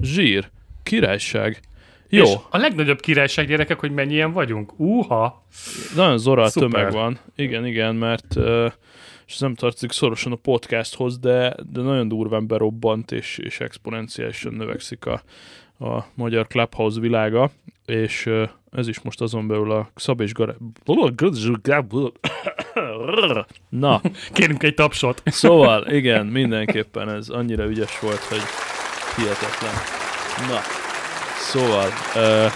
zsír, királyság. Jó. És a legnagyobb királyság gyerekek, hogy mennyien vagyunk. Úha! Nagyon zorral Szuper. tömeg van. Igen, igen, mert uh, és nem tartozik szorosan a podcasthoz, de, de nagyon durván berobbant, és, és exponenciálisan növekszik a, a magyar Clubhouse világa, és uh, ez is most azon belül a Szab és Gare... Na, Kérünk egy tapsot. Szóval, igen, mindenképpen ez annyira ügyes volt, hogy hihetetlen. Na, szóval, uh,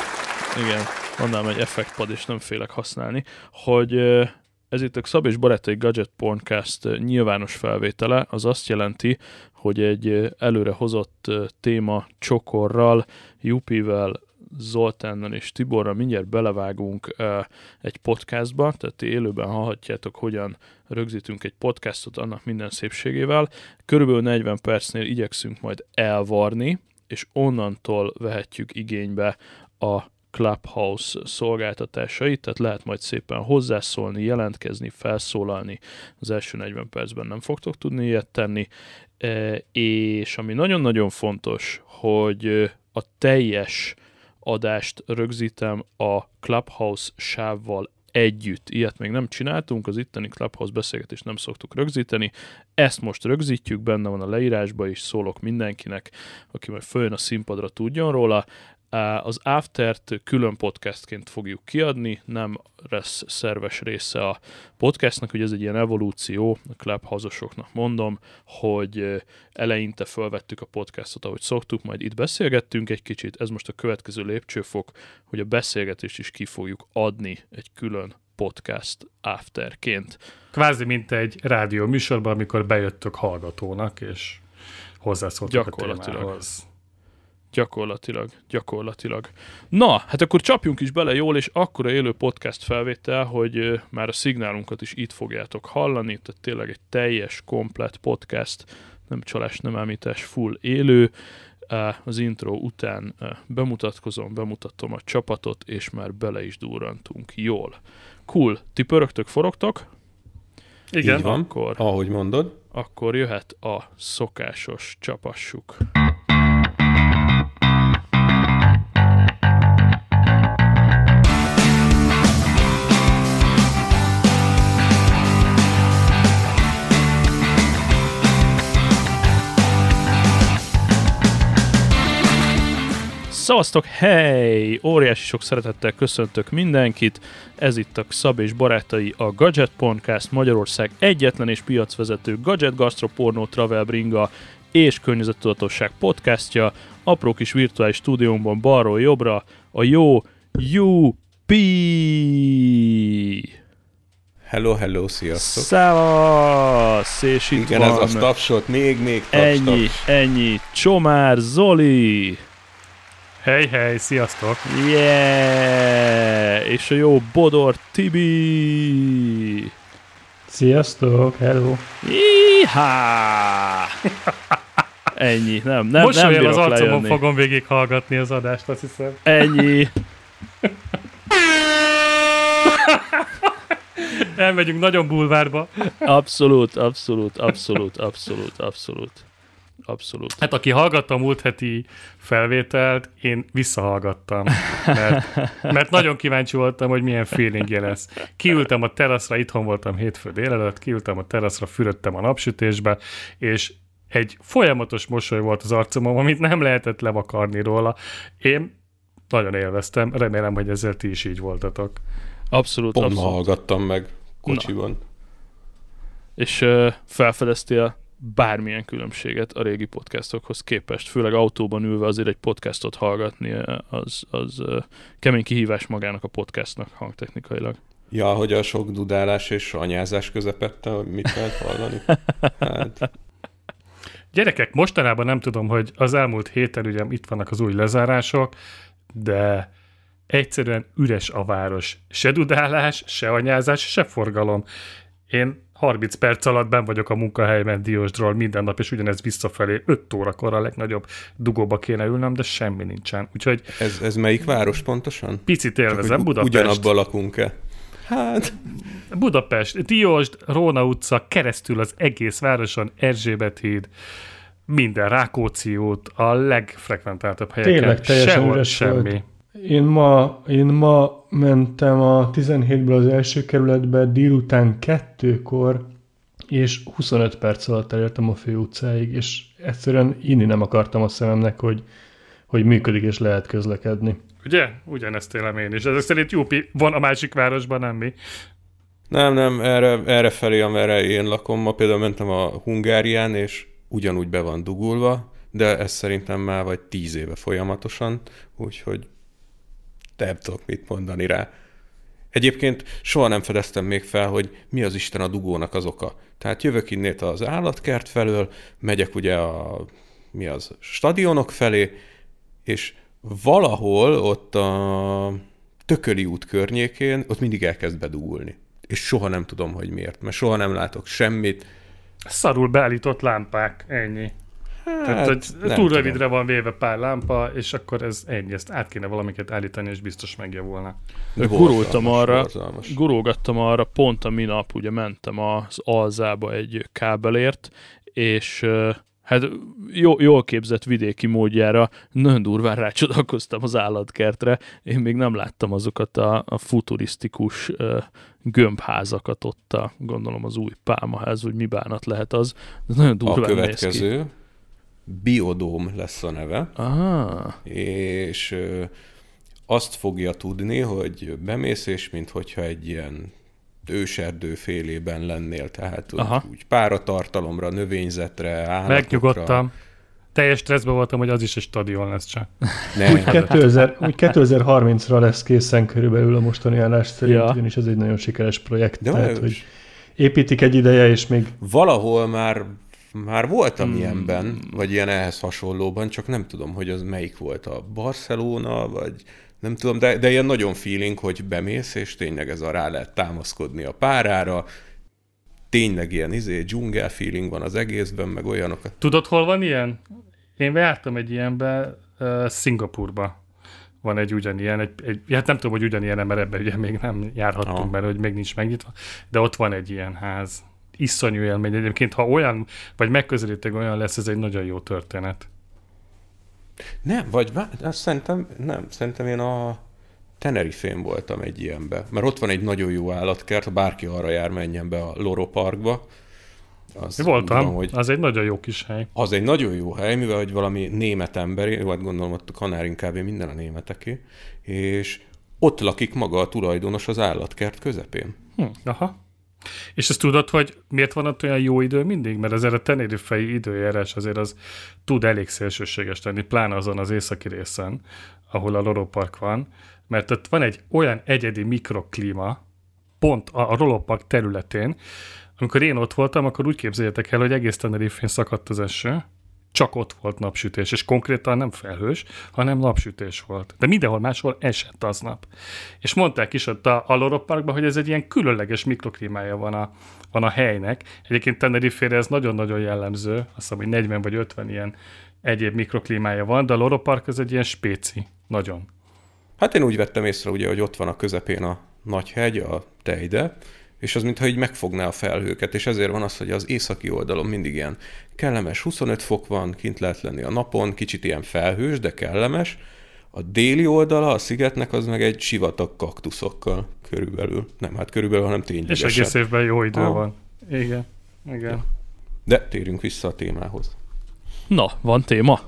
igen, annál egy effektpad, és nem félek használni, hogy uh, ez itt a Szab és Barátai Gadget Podcast uh, nyilvános felvétele, az azt jelenti, hogy egy előre hozott téma csokorral, Jupivel, Zoltánnal és Tiborral mindjárt belevágunk egy podcastba, tehát élőben hallhatjátok, hogyan rögzítünk egy podcastot annak minden szépségével. Körülbelül 40 percnél igyekszünk majd elvarni, és onnantól vehetjük igénybe a Clubhouse szolgáltatásait, tehát lehet majd szépen hozzászólni, jelentkezni, felszólalni. Az első 40 percben nem fogtok tudni ilyet tenni, és ami nagyon-nagyon fontos, hogy a teljes adást rögzítem a Clubhouse sávval együtt. Ilyet még nem csináltunk, az itteni Clubhouse beszélgetést nem szoktuk rögzíteni. Ezt most rögzítjük, benne van a leírásban is, szólok mindenkinek, aki majd följön a színpadra tudjon róla. Á, Az Aftert külön podcastként fogjuk kiadni, nem lesz szerves része a podcastnak, hogy ez egy ilyen evolúció, a clubhouse mondom, hogy ö, eleinte felvettük a podcastot, ahogy szoktuk, majd itt beszélgettünk egy kicsit, ez most a következő lépcsőfok, hogy a beszélgetést is ki fogjuk adni egy külön podcast afterként. Kvázi mint egy rádió műsorban, amikor bejöttök hallgatónak, és hozzászóltak a témához. Gyakorlatilag, gyakorlatilag. Na, hát akkor csapjunk is bele jól, és akkora élő podcast felvétel, hogy már a szignálunkat is itt fogjátok hallani, tehát tényleg egy teljes, komplet podcast, nem csalás, nem ámítás, full élő. Az intro után bemutatkozom, bemutatom a csapatot, és már bele is durrantunk jól. Cool, ti pörögtök, forogtok, Igen, Így van, akkor- ahogy mondod. akkor jöhet a szokásos csapassuk. Szavaztok, hely! Óriási sok szeretettel köszöntök mindenkit. Ez itt a Szab és barátai a Gadget Podcast, Magyarország egyetlen és piacvezető gadget, gastropornó, travel bringa és környezettudatosság podcastja. Apró kis virtuális stúdiómban balról jobbra a jó UP! Hello, hello, sziasztok. Szavasz! És itt Igen, van ez a tapsot, még, még taps, ennyi, taps. ennyi. Csomár Zoli! Hely, hely, sziasztok! Yeah! És a jó Bodor Tibi! Sziasztok, hello! Ihá! Ennyi, nem, nem, Most nem bírok az arcomon lejönni. fogom végighallgatni az adást, azt hiszem. Ennyi. Elmegyünk nagyon bulvárba. Abszolút, abszolút, abszolút, abszolút, abszolút. Abszolút. Hát aki hallgatta a múlt heti felvételt, én visszahallgattam, mert, mert nagyon kíváncsi voltam, hogy milyen feelingje lesz. Kiültem a teraszra, itthon voltam hétfő délelőtt, kiültem a teraszra, fürödtem a napsütésbe, és egy folyamatos mosoly volt az arcomon, amit nem lehetett levakarni róla. Én nagyon élveztem, remélem, hogy ezzel ti is így voltatok. Abszolút, Pont abszolút. hallgattam meg kocsiban. És uh, felfedeztél bármilyen különbséget a régi podcastokhoz képest, főleg autóban ülve azért egy podcastot hallgatni, eh, az, az uh, kemény kihívás magának a podcastnak hangtechnikailag. Ja, hogy a sok dudálás és anyázás közepette, mit lehet hallani. Hát, Gyerekek, mostanában nem tudom, hogy az elmúlt héten ugye itt vannak az új lezárások, de egyszerűen üres a város. Se dudálás, se anyázás, se forgalom. Én 30 perc alatt ben vagyok a munkahelyben Diósdról minden nap, és ugyanez visszafelé 5 órakor a legnagyobb dugóba kéne ülnöm, de semmi nincsen. Úgyhogy ez, ez melyik város pontosan? picit élvezem, Hogy Budapest. Ugyanabban lakunk-e? Hát, Budapest, Diósd, Róna utca, keresztül az egész városon, Erzsébet híd, minden Rákóczi út, a legfrekventáltabb helyeken. Tényleg teljesen Sehol semmi. volt. Én ma, én ma mentem a 17-ből az első kerületbe délután kettőkor, és 25 perc alatt elértem a fő utcáig, és egyszerűen inni nem akartam a szememnek, hogy, hogy működik és lehet közlekedni. Ugye? Ugyanezt élem én is. Ezek szerint Júpi van a másik városban, nem mi. Nem, nem, erre, erre felé, amerre én lakom. Ma például mentem a Hungárián, és ugyanúgy be van dugulva, de ez szerintem már vagy tíz éve folyamatosan, úgyhogy nem tudok mit mondani rá. Egyébként soha nem fedeztem még fel, hogy mi az Isten a dugónak az oka. Tehát jövök innét az állatkert felől, megyek ugye a mi az, stadionok felé, és valahol ott a Tököli út környékén, ott mindig elkezd bedugulni. És soha nem tudom, hogy miért, mert soha nem látok semmit. Szarul beállított lámpák, ennyi. Hát, Tehát, hogy túl tudom. rövidre van véve pár lámpa, és akkor ez ennyi, ezt át kéne valamiket állítani, és biztos megjavulna. Gurultam arra, borzalmas. gurulgattam arra, pont a minap ugye mentem az alzába egy kábelért, és hát jó, jól képzett vidéki módjára nagyon durván rácsodálkoztam az állatkertre. Én még nem láttam azokat a, a futurisztikus ö, gömbházakat ott a, gondolom az új pálmaház, hogy mi bánat lehet az. De nagyon A durván néz ki. Biodóm lesz a neve, Ah, és azt fogja tudni, hogy bemész, és minthogyha egy ilyen őserdő félében lennél, tehát úgy, Aha. úgy páratartalomra, növényzetre, állatokra. Megnyugodtam. Teljes stresszben voltam, hogy az is egy stadion lesz csak. Ne, Úgy, 2000, úgy 2030-ra lesz készen körülbelül a mostani állás szerint, Ja. ugyanis ez egy nagyon sikeres projekt. de tehát, hogy építik egy ideje, és még valahol már, már voltam Hmm. ilyenben, vagy ilyen ehhez hasonlóban, csak nem tudom, hogy az melyik volt a Barcelona, vagy nem tudom, de, de ilyen nagyon feeling, hogy bemész, és tényleg ez a rá lehet támaszkodni a párára, tényleg ilyen izé, dzsungel feeling van az egészben, meg olyanokat. Tudod, hol van ilyen? Én jártam egy ilyenbe, uh, Szingapurba. Van egy ugyanilyen, egy, egy, hát nem tudom, hogy ugyanilyen, mert ebben ugye még nem járhattunk, Aha. mert hogy még nincs megnyitva, de ott van egy ilyen ház. Iszonyú élmény. Egyébként, ha olyan, vagy megközelítőleg olyan lesz, ez egy nagyon jó történet. Nem, vagy azt szerintem, nem, szerintem én a Tenerifén voltam egy ilyenbe, mert ott van egy nagyon jó állatkert, ha bárki arra jár, menjen be a Loro Parkba. Az voltam, van, hogy az egy nagyon jó kis hely. az egy nagyon jó hely, mivel hogy valami német emberi, vagy gondolom ott a Kanárin kb. minden a németeké, és ott lakik maga a tulajdonos az állatkert közepén. Hm, aha. És ezt tudod, hogy miért van ott olyan jó idő mindig? Mert azért a tenérifei időjárás azért az tud elég szélsőséges lenni, pláne azon az északi részen, ahol a Loro van, mert ott van egy olyan egyedi mikroklíma, pont a, a Loro területén, amikor én ott voltam, akkor úgy képzeljétek el, hogy egész Tenerifén szakadt az eső, csak ott volt napsütés, és konkrétan nem felhős, hanem napsütés volt. De mindenhol máshol esett aznap. És mondták is ott a, a Parkban, hogy ez egy ilyen különleges mikroklímája van a, van a helynek. Egyébként Tenerife-re ez nagyon-nagyon jellemző, azt hiszem, hogy 40 vagy 50 ilyen egyéb mikroklímája van, de a Loro Park az egy ilyen spéci. Nagyon. Hát én úgy vettem észre, ugye, hogy ott van a közepén a nagy hegy, a Tejde, és az mintha így megfogná a felhőket, és ezért van az, hogy az északi oldalon mindig ilyen kellemes 25 fok van, kint lehet lenni a napon, kicsit ilyen felhős, de kellemes. A déli oldala a szigetnek az meg egy sivatag kaktuszokkal körülbelül. Nem, hát körülbelül, hanem És ténylegesen. egész évben jó idő Ah. van. Igen. Igen. De térjünk vissza a témához. na, van téma?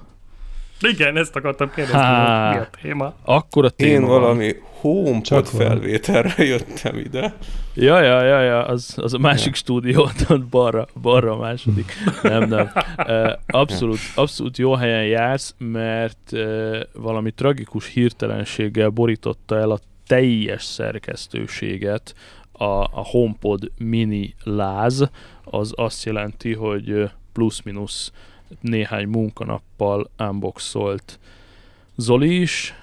Igen, ezt akartam kérdezni, Há. mi a téma. Akkor a téma Én van. valami HomePod felvételre jöttem ide. Ja, ja, ja, ja, az, az a másik stúdió, ott balra, balra a második. Nem, nem. Abszolút, abszolút jó helyen jársz, mert valami tragikus hirtelenséggel borította el a teljes szerkesztőséget a, a HomePod mini láz. Az azt jelenti, hogy plusz-minusz néhány munkanappal unboxolt Zoli is,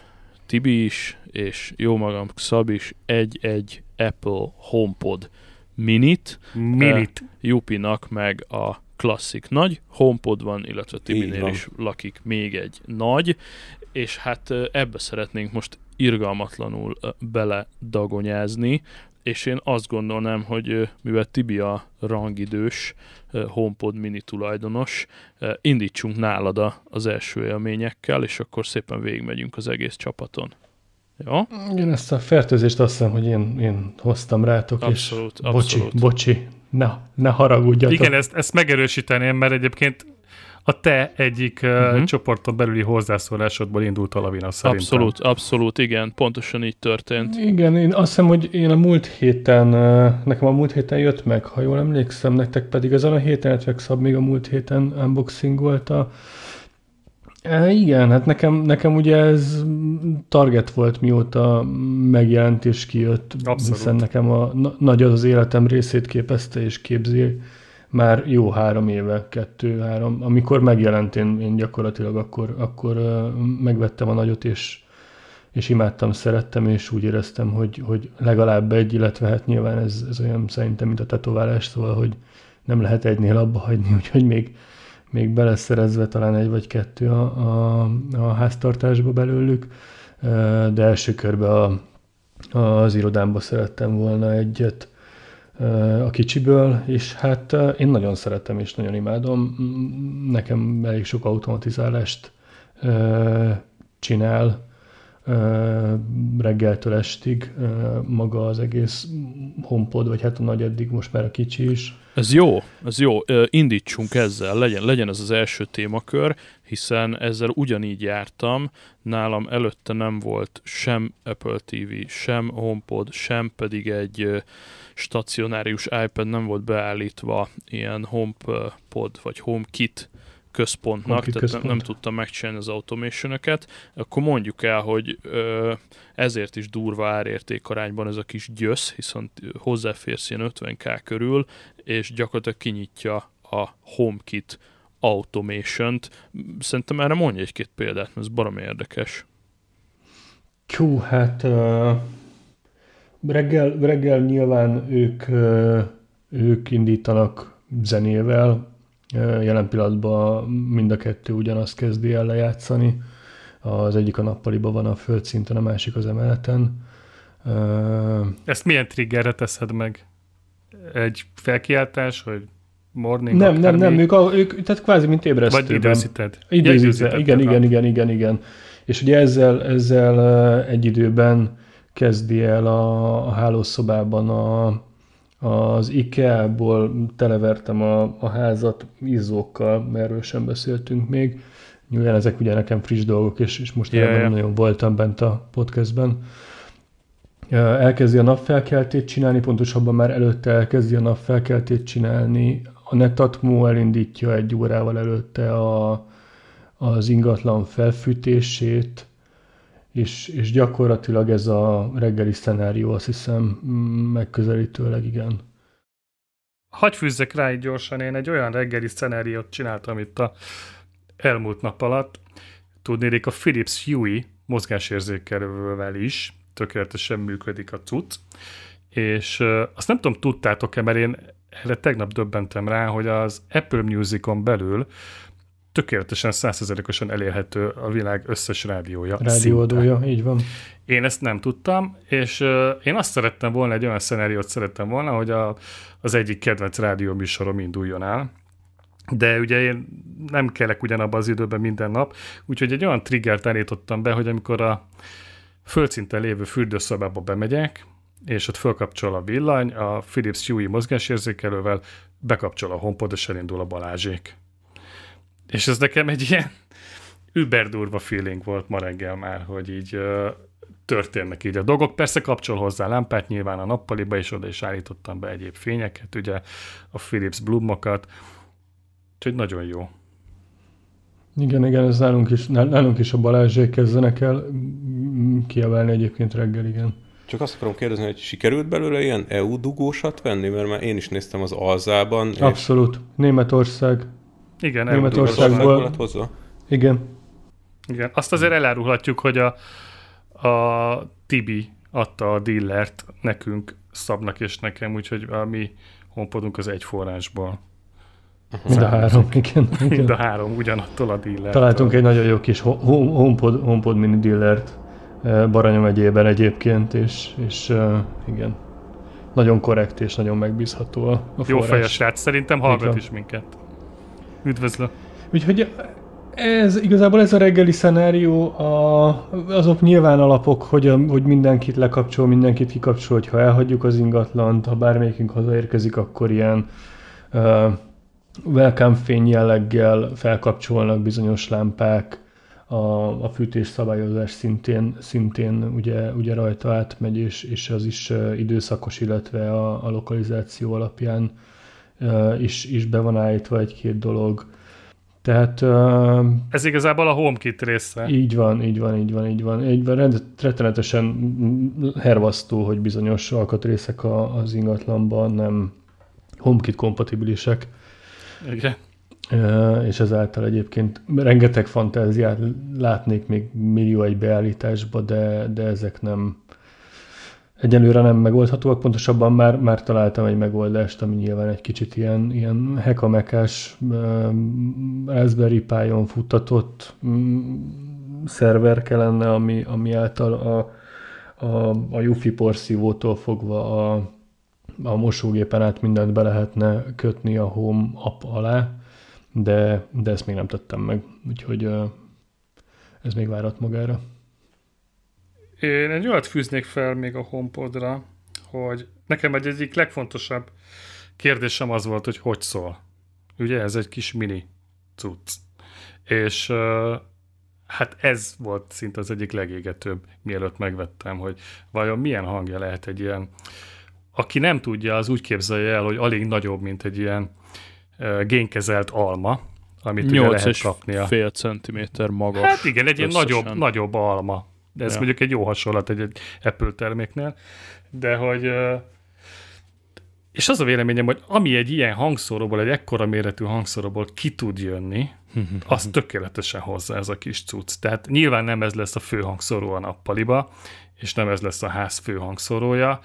Tibi is, és jó magam Szab is egy-egy Apple HomePod minit, Minit. Jupinak meg a klasszik nagy HomePod van, illetve Tibinél van. is lakik még egy nagy, és hát ö, ebbe szeretnénk most irgalmatlanul ö, beledagonyázni. és én azt gondolnám, hogy mivel Tibi a rangidős HomePod mini tulajdonos, indítsunk nálad az első élményekkel, és akkor szépen végigmegyünk az egész csapaton. Jó? Igen, ezt a fertőzést azt hiszem, hogy én, én hoztam rátok, abszolút, és abszolút. bocsi, bocsi, ne, ne haragudjatok. Igen, ezt, ezt megerősíteném, mert egyébként a te egyik uh-huh. uh, csoporton belüli hozzászólásodból indult a lavina szerintem. Abszolút, abszolút, igen, pontosan így történt. Igen, én azt hiszem, hogy én a múlt héten, nekem a múlt héten jött meg, ha jól emlékszem, nektek pedig ezen a héten, illetve Szab még a múlt héten unboxing volt a E, igen, hát nekem, nekem ugye ez target volt, mióta megjelent és kijött, Abszolút. hiszen nekem a nagy az az életem részét képezte és képzi már jó három éve, kettő-három. Amikor megjelent, én, én gyakorlatilag akkor, akkor megvettem a nagyot, és, és imádtam, szerettem, és úgy éreztem, hogy, hogy legalább egy, illetve hát nyilván ez, ez olyan szerintem, mint a tetoválás, szóval, hogy nem lehet egynél abba hagyni, úgyhogy még, még beleszerezve talán egy vagy kettő a, a, a háztartásba belőlük, de első körben a, az irodámba szerettem volna egyet a kicsiből, és hát én nagyon szeretem és nagyon imádom. Nekem elég sok automatizálást csinál, reggeltől estig maga az egész HomePod, vagy hát a nagy eddig most már a kicsi is. Ez jó, ez jó. Indítsunk ezzel, legyen, legyen ez az első témakör, hiszen ezzel ugyanígy jártam, nálam előtte nem volt sem Apple TV, sem HomePod, sem pedig egy stacionárius iPad nem volt beállítva ilyen HomePod vagy HomeKit központnak, Aki tehát központ. nem, nem tudtam megcsinálni az automation akkor mondjuk el, hogy ö, ezért is durva árérték arányban ez a kis gyösz, hiszen hozzáférsz ilyen 50k körül, és gyakorlatilag kinyitja a HomeKit automation-t. Szerintem erre mondja egy-két példát, mert ez baromi érdekes. Hú, hát uh, reggel, reggel nyilván ők, ők indítanak zenével, Jelen pillanatban mind a kettő ugyanazt kezdi el lejátszani. Az egyik a nappaliban van a földszinten, a másik az emeleten. Ezt milyen triggerre teszed meg? Egy felkiáltás, hogy morning? Nem, nem, nem, ők, ők, tehát kvázi mint ébresztőben. Vagy időzíted. Időzíted, igen, igen, igen, igen, igen. És ugye ezzel, ezzel egy időben kezdi el a, a hálószobában a, az IKEA-ból televertem a, a házat izzókkal, erről sem beszéltünk még. Nyilván ezek ugye nekem friss dolgok, és, és most yeah, yeah. nagyon voltam bent a podcastben. Elkezdi a napfelkeltét csinálni, pontosabban már előtte elkezdi a napfelkeltét csinálni. A Netatmo elindítja egy órával előtte a, az ingatlan felfűtését, és, és gyakorlatilag ez a reggeli szenárió, azt hiszem, megközelítőleg igen. Hagy fűzzek rá egy gyorsan, én egy olyan reggeli szenáriót csináltam itt a elmúlt nap alatt. Tudnék, a Philips Hue mozgásérzékelővel is tökéletesen működik a cucc, és azt nem tudom, tudtátok-e, mert én erre tegnap döbbentem rá, hogy az Apple Musicon belül tökéletesen százszerzelékosan elérhető a világ összes rádiója. Rádióadója, így van. Én ezt nem tudtam, és uh, én azt szerettem volna, egy olyan szenáriót szerettem volna, hogy a, az egyik kedvenc rádió műsorom induljon el, de ugye én nem kellek ugyanabban az időben minden nap, úgyhogy egy olyan triggert állítottam be, hogy amikor a földszinten lévő fürdőszobába bemegyek, és ott fölkapcsol a villany, a Philips Hue mozgásérzékelővel bekapcsol a HomePod, és elindul a Balázsék. És ez nekem egy ilyen über durva feeling volt ma reggel már, hogy így uh, történnek így a dolgok. Persze kapcsol hozzá lámpát nyilván a nappaliba, és oda is állítottam be egyéb fényeket, ugye a Philips Blumokat, úgyhogy nagyon jó. Igen, igen, ez nálunk is, nálunk is a Balázsék kezdenek el kiemelni egyébként reggel, igen. Csak azt akarom kérdezni, hogy sikerült belőle ilyen EU dugósat venni, mert már én is néztem az Alzában. Abszolút. És... Németország. Igen, Németországból. hozza. Igen. Igen, azt azért elárulhatjuk, hogy a, a Tibi adta a dillert nekünk, Szabnak és nekem, úgyhogy a mi honpodunk az egy forrásból. Mind a három, igen. igen. Mind a három, ugyanattól a dillert. Találtunk egy nagyon jó kis HomePod, HomePod mini dillert eh, Baranya megyében egyébként, és, és uh, igen. nagyon korrekt és nagyon megbízható a, a Jó fejes srác, szerintem hallgat is minket. Üdvözlök. Úgyhogy ez igazából ez a reggeli szenárió, a, azok nyilván alapok, hogy, a, hogy mindenkit lekapcsol, mindenkit kikapcsol, hogyha elhagyjuk az ingatlant, ha bármelyikünk hazaérkezik, akkor ilyen uh, welcome fény jelleggel felkapcsolnak bizonyos lámpák, a, a fűtés szabályozás szintén, szintén ugye, ugye rajta átmegy, és, és az is időszakos, illetve a, a lokalizáció alapján uh, is, is be van állítva egy-két dolog. Tehát uh, Ez igazából a HomeKit része. így van, így van, így van, így van. Így van, rend, rettenetesen hervasztó, hogy bizonyos alkatrészek a, az ingatlanban nem HomeKit kompatibilisek, Igen. És ezáltal egyébként rengeteg fantáziát látnék még millió egy beállításba, de, de ezek nem egyelőre nem megoldhatóak, pontosabban már, már találtam egy megoldást, ami nyilván egy kicsit ilyen, ilyen hekamekás Raspberry Pi-on futtatott mm, szerverke lenne, ami, ami által a, a, a Yuffie porszívótól fogva a, a mosógépen át mindent be lehetne kötni a Home app alá, de, de ezt még nem tettem meg, úgyhogy ez még várat magára. Én egy olyat fűznék fel még a HomePodra, hogy nekem egy egyik legfontosabb kérdésem az volt, hogy hogy szól. Ugye ez egy kis mini cucc. És uh, hát ez volt szinte az egyik legégetőbb, mielőtt megvettem, hogy vajon milyen hangja lehet egy ilyen, aki nem tudja, az úgy képzelje el, hogy alig nagyobb, mint egy ilyen uh, génkezelt alma, amit ugye 8 lehet és kapni. Fél centiméter magas. Hát igen, egy ilyen nagyobb, nagyobb alma. De ez Ja. mondjuk egy jó hasonlat egy, egy Apple terméknél. De hogy... És az a véleményem, hogy ami egy ilyen hangszóróból, egy ekkora méretű hangszóróból ki tud jönni, az tökéletesen hozzá ez a kis cucc. Tehát nyilván nem ez lesz a fő hangszóró a nappaliba, és nem ez lesz a ház fő hangszórója,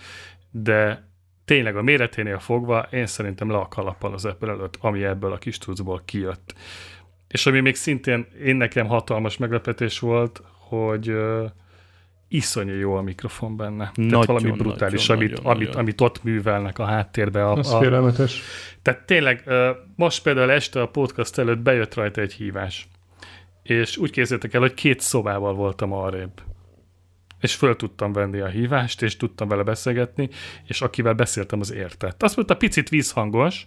de tényleg a méreténél fogva én szerintem le a kalappal az Apple előtt, ami ebből a kis cuccból kijött. És ami még szintén én nekem hatalmas meglepetés volt, hogy iszonyú jó a mikrofon benne. Tehát Nagyon, valami brutális, nagyon, amit, nagyon, amit, nagyon. amit ott művelnek a háttérbe. A, Az a, félelmetes. tehát tényleg, most például este a podcast előtt bejött rajta egy hívás. És úgy képzeljétek el, hogy két szobával voltam arrébb. És föl tudtam venni a hívást, és tudtam vele beszélgetni, és akivel beszéltem, az értett. Azt mondta, picit vízhangos,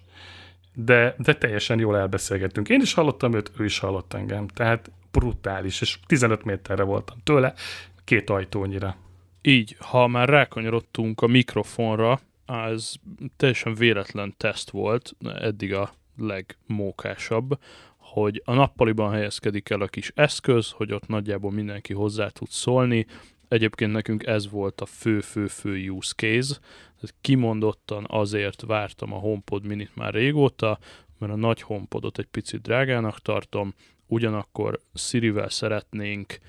de, de teljesen jól elbeszélgettünk. Én is hallottam őt, ő is hallott engem. Tehát brutális, és 15 méterre voltam tőle, két ajtónyira. Így, ha már rákanyarodtunk a mikrofonra, az teljesen véletlen teszt volt, eddig a legmókásabb, hogy a nappaliban helyezkedik el a kis eszköz, hogy ott nagyjából mindenki hozzá tud szólni. Egyébként nekünk ez volt a fő-fő-fő use case. Tehát kimondottan azért vártam a HomePod minit már régóta, mert a nagy HomePodot egy picit drágának tartom, ugyanakkor Siri-vel szeretnénk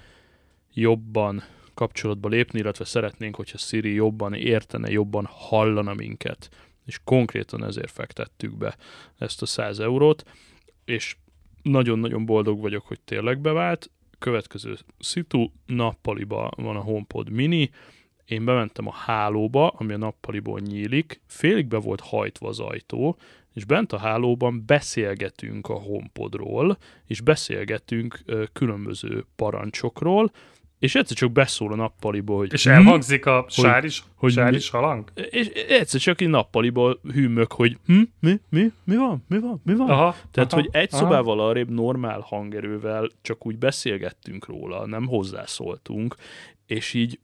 jobban kapcsolatba lépni, illetve szeretnénk, hogyha Siri jobban értene, jobban hallana minket. És konkrétan ezért fektettük be ezt a 100 eurót, és nagyon-nagyon boldog vagyok, hogy tényleg bevált. Következő szitu, nappaliba van a HomePod mini, én bementem a hálóba, ami a nappaliból nyílik, félig be volt hajtva az ajtó, és bent a hálóban beszélgetünk a HomePodról, és beszélgetünk különböző parancsokról, és egyszer csak beszól a nappaliból, hogy És elhangzik a sáris, hogy hogy mi- sáris halang? és egyszer csak egy nappaliból hűmök, hogy hm, mi, mi, mi van, mi van, mi van? Aha, Tehát, aha, hogy egy aha. szobával arrébb normál hangerővel csak úgy beszélgettünk róla, nem hozzászóltunk, és így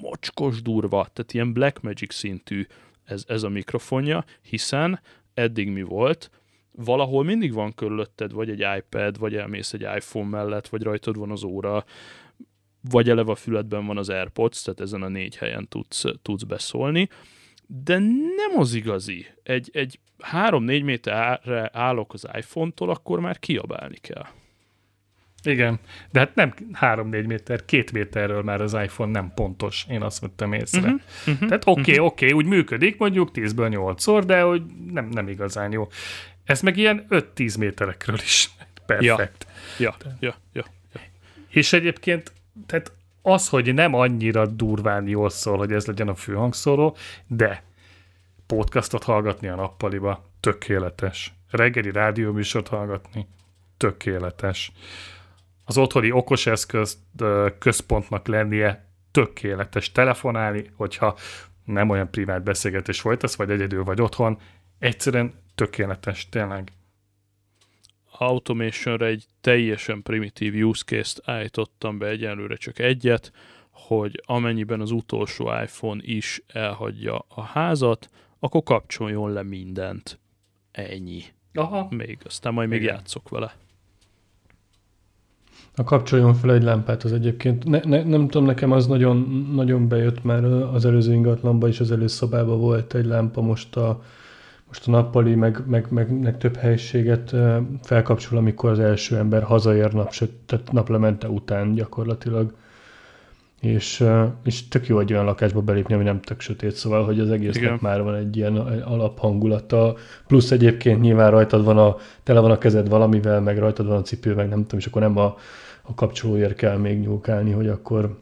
mocskos durva, tehát ilyen Blackmagic szintű ez, ez a mikrofonja, hiszen eddig mi volt, valahol mindig van körülötted, vagy egy iPad, vagy elmész egy iPhone mellett, vagy rajtad van az óra, vagy eleve a füledben van az AirPods, tehát ezen a négy helyen tudsz, tudsz beszólni, de nem az igazi. Egy, egy 3-4 méterre állok az iPhone-tól, akkor már kiabálni kell. Igen, de hát nem 3-4 méter, 2 méterről már az iPhone nem pontos, én azt vettem észre. Mhm, Uh-huh, uh-huh, Tehát oké, okay, oké, okay, úgy működik mondjuk 10-ből 8-szor, de hogy nem, nem igazán jó. Ez meg ilyen 5-10 méterekről is perfekt. Ja, ja, ja. És egyébként, tehát az, hogy nem annyira durván jól szól, hogy ez legyen a főhangszóró, de podcastot hallgatni a nappaliba, tökéletes. Reggeli rádióműsort hallgatni, tökéletes. Az otthoni okos eszköz központnak lennie tökéletes. Telefonálni, hogyha nem olyan privát beszélgetés folytasz, vagy egyedül vagy otthon, egyszerűen tökéletes, tényleg. Automationre egy teljesen primitív use case-t állítottam be egyelőre csak egyet, hogy amennyiben az utolsó iPhone is elhagyja a házat, akkor kapcsoljon le mindent. Ennyi. Aha. Még, aztán majd még Igen. játszok vele. A kapcsoljon fel egy lámpát az egyébként. Ne, ne, nem tudom, nekem az nagyon, nagyon bejött, mert az előző ingatlanban is az előszobában volt egy lámpa, most a, most a nappali, meg, meg, meg, meg több helyiséget felkapcsol, amikor az első ember hazaér nap, tehát naplemente után gyakorlatilag. És, és tök jó egy olyan lakásba belépni, ami nem tök sötét, szóval, hogy az egésznek Igen. már van egy ilyen alaphangulata. Plusz egyébként nyilván rajtad van a, tele van a kezed valamivel, meg rajtad van a cipő, meg nem tudom, és akkor nem a, a kapcsolóért kell még nyúlkálni, hogy akkor,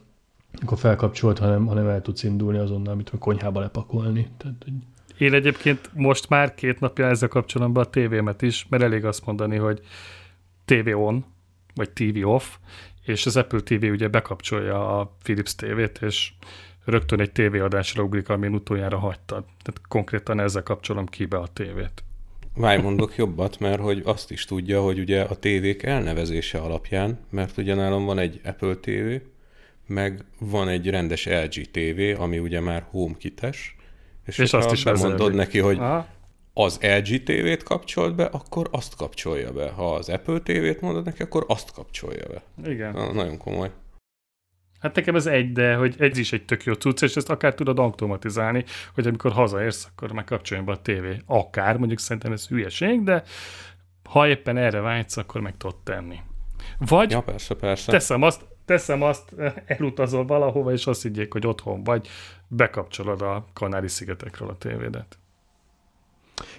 akkor felkapcsolt, hanem, hanem el tudsz indulni azonnal, amit a konyhába lepakolni. Tehát, hogy Én egyébként most már két napja ezzel kapcsolatban a tévémet is, mert elég azt mondani, hogy TV on, vagy TV off, és az Apple TV ugye bekapcsolja a Philips TV-t, és rögtön egy tévéadásra ugrik, amin utoljára hagytad. Tehát konkrétan ezzel kapcsolom ki be a tévét. Várj, mondok jobbat, mert hogy azt is tudja, hogy ugye a tévék elnevezése alapján, mert ugye nálam van egy Apple TV, meg van egy rendes LG TV, ami ugye már HomeKit-es, és, És azt is vezérli. neki, hogy Aha. az LG TV-t kapcsolt be, akkor azt kapcsolja be. Ha az Apple TV-t mondod neki, akkor azt kapcsolja be. Igen. Na, nagyon komoly. Hát nekem ez egy, de hogy ez is egy tök jó cucc, és ezt akár tudod automatizálni, hogy amikor hazaérsz, akkor már kapcsoljon be a tévé. Akár, mondjuk szerintem ez hülyeség, de ha éppen erre vágysz, akkor meg tudod tenni. Vagy Ja, persze, persze. teszem azt, teszem azt, elutazol valahova, és azt higgyék, hogy otthon vagy, bekapcsolod a Kanári-szigetekről a tévédet.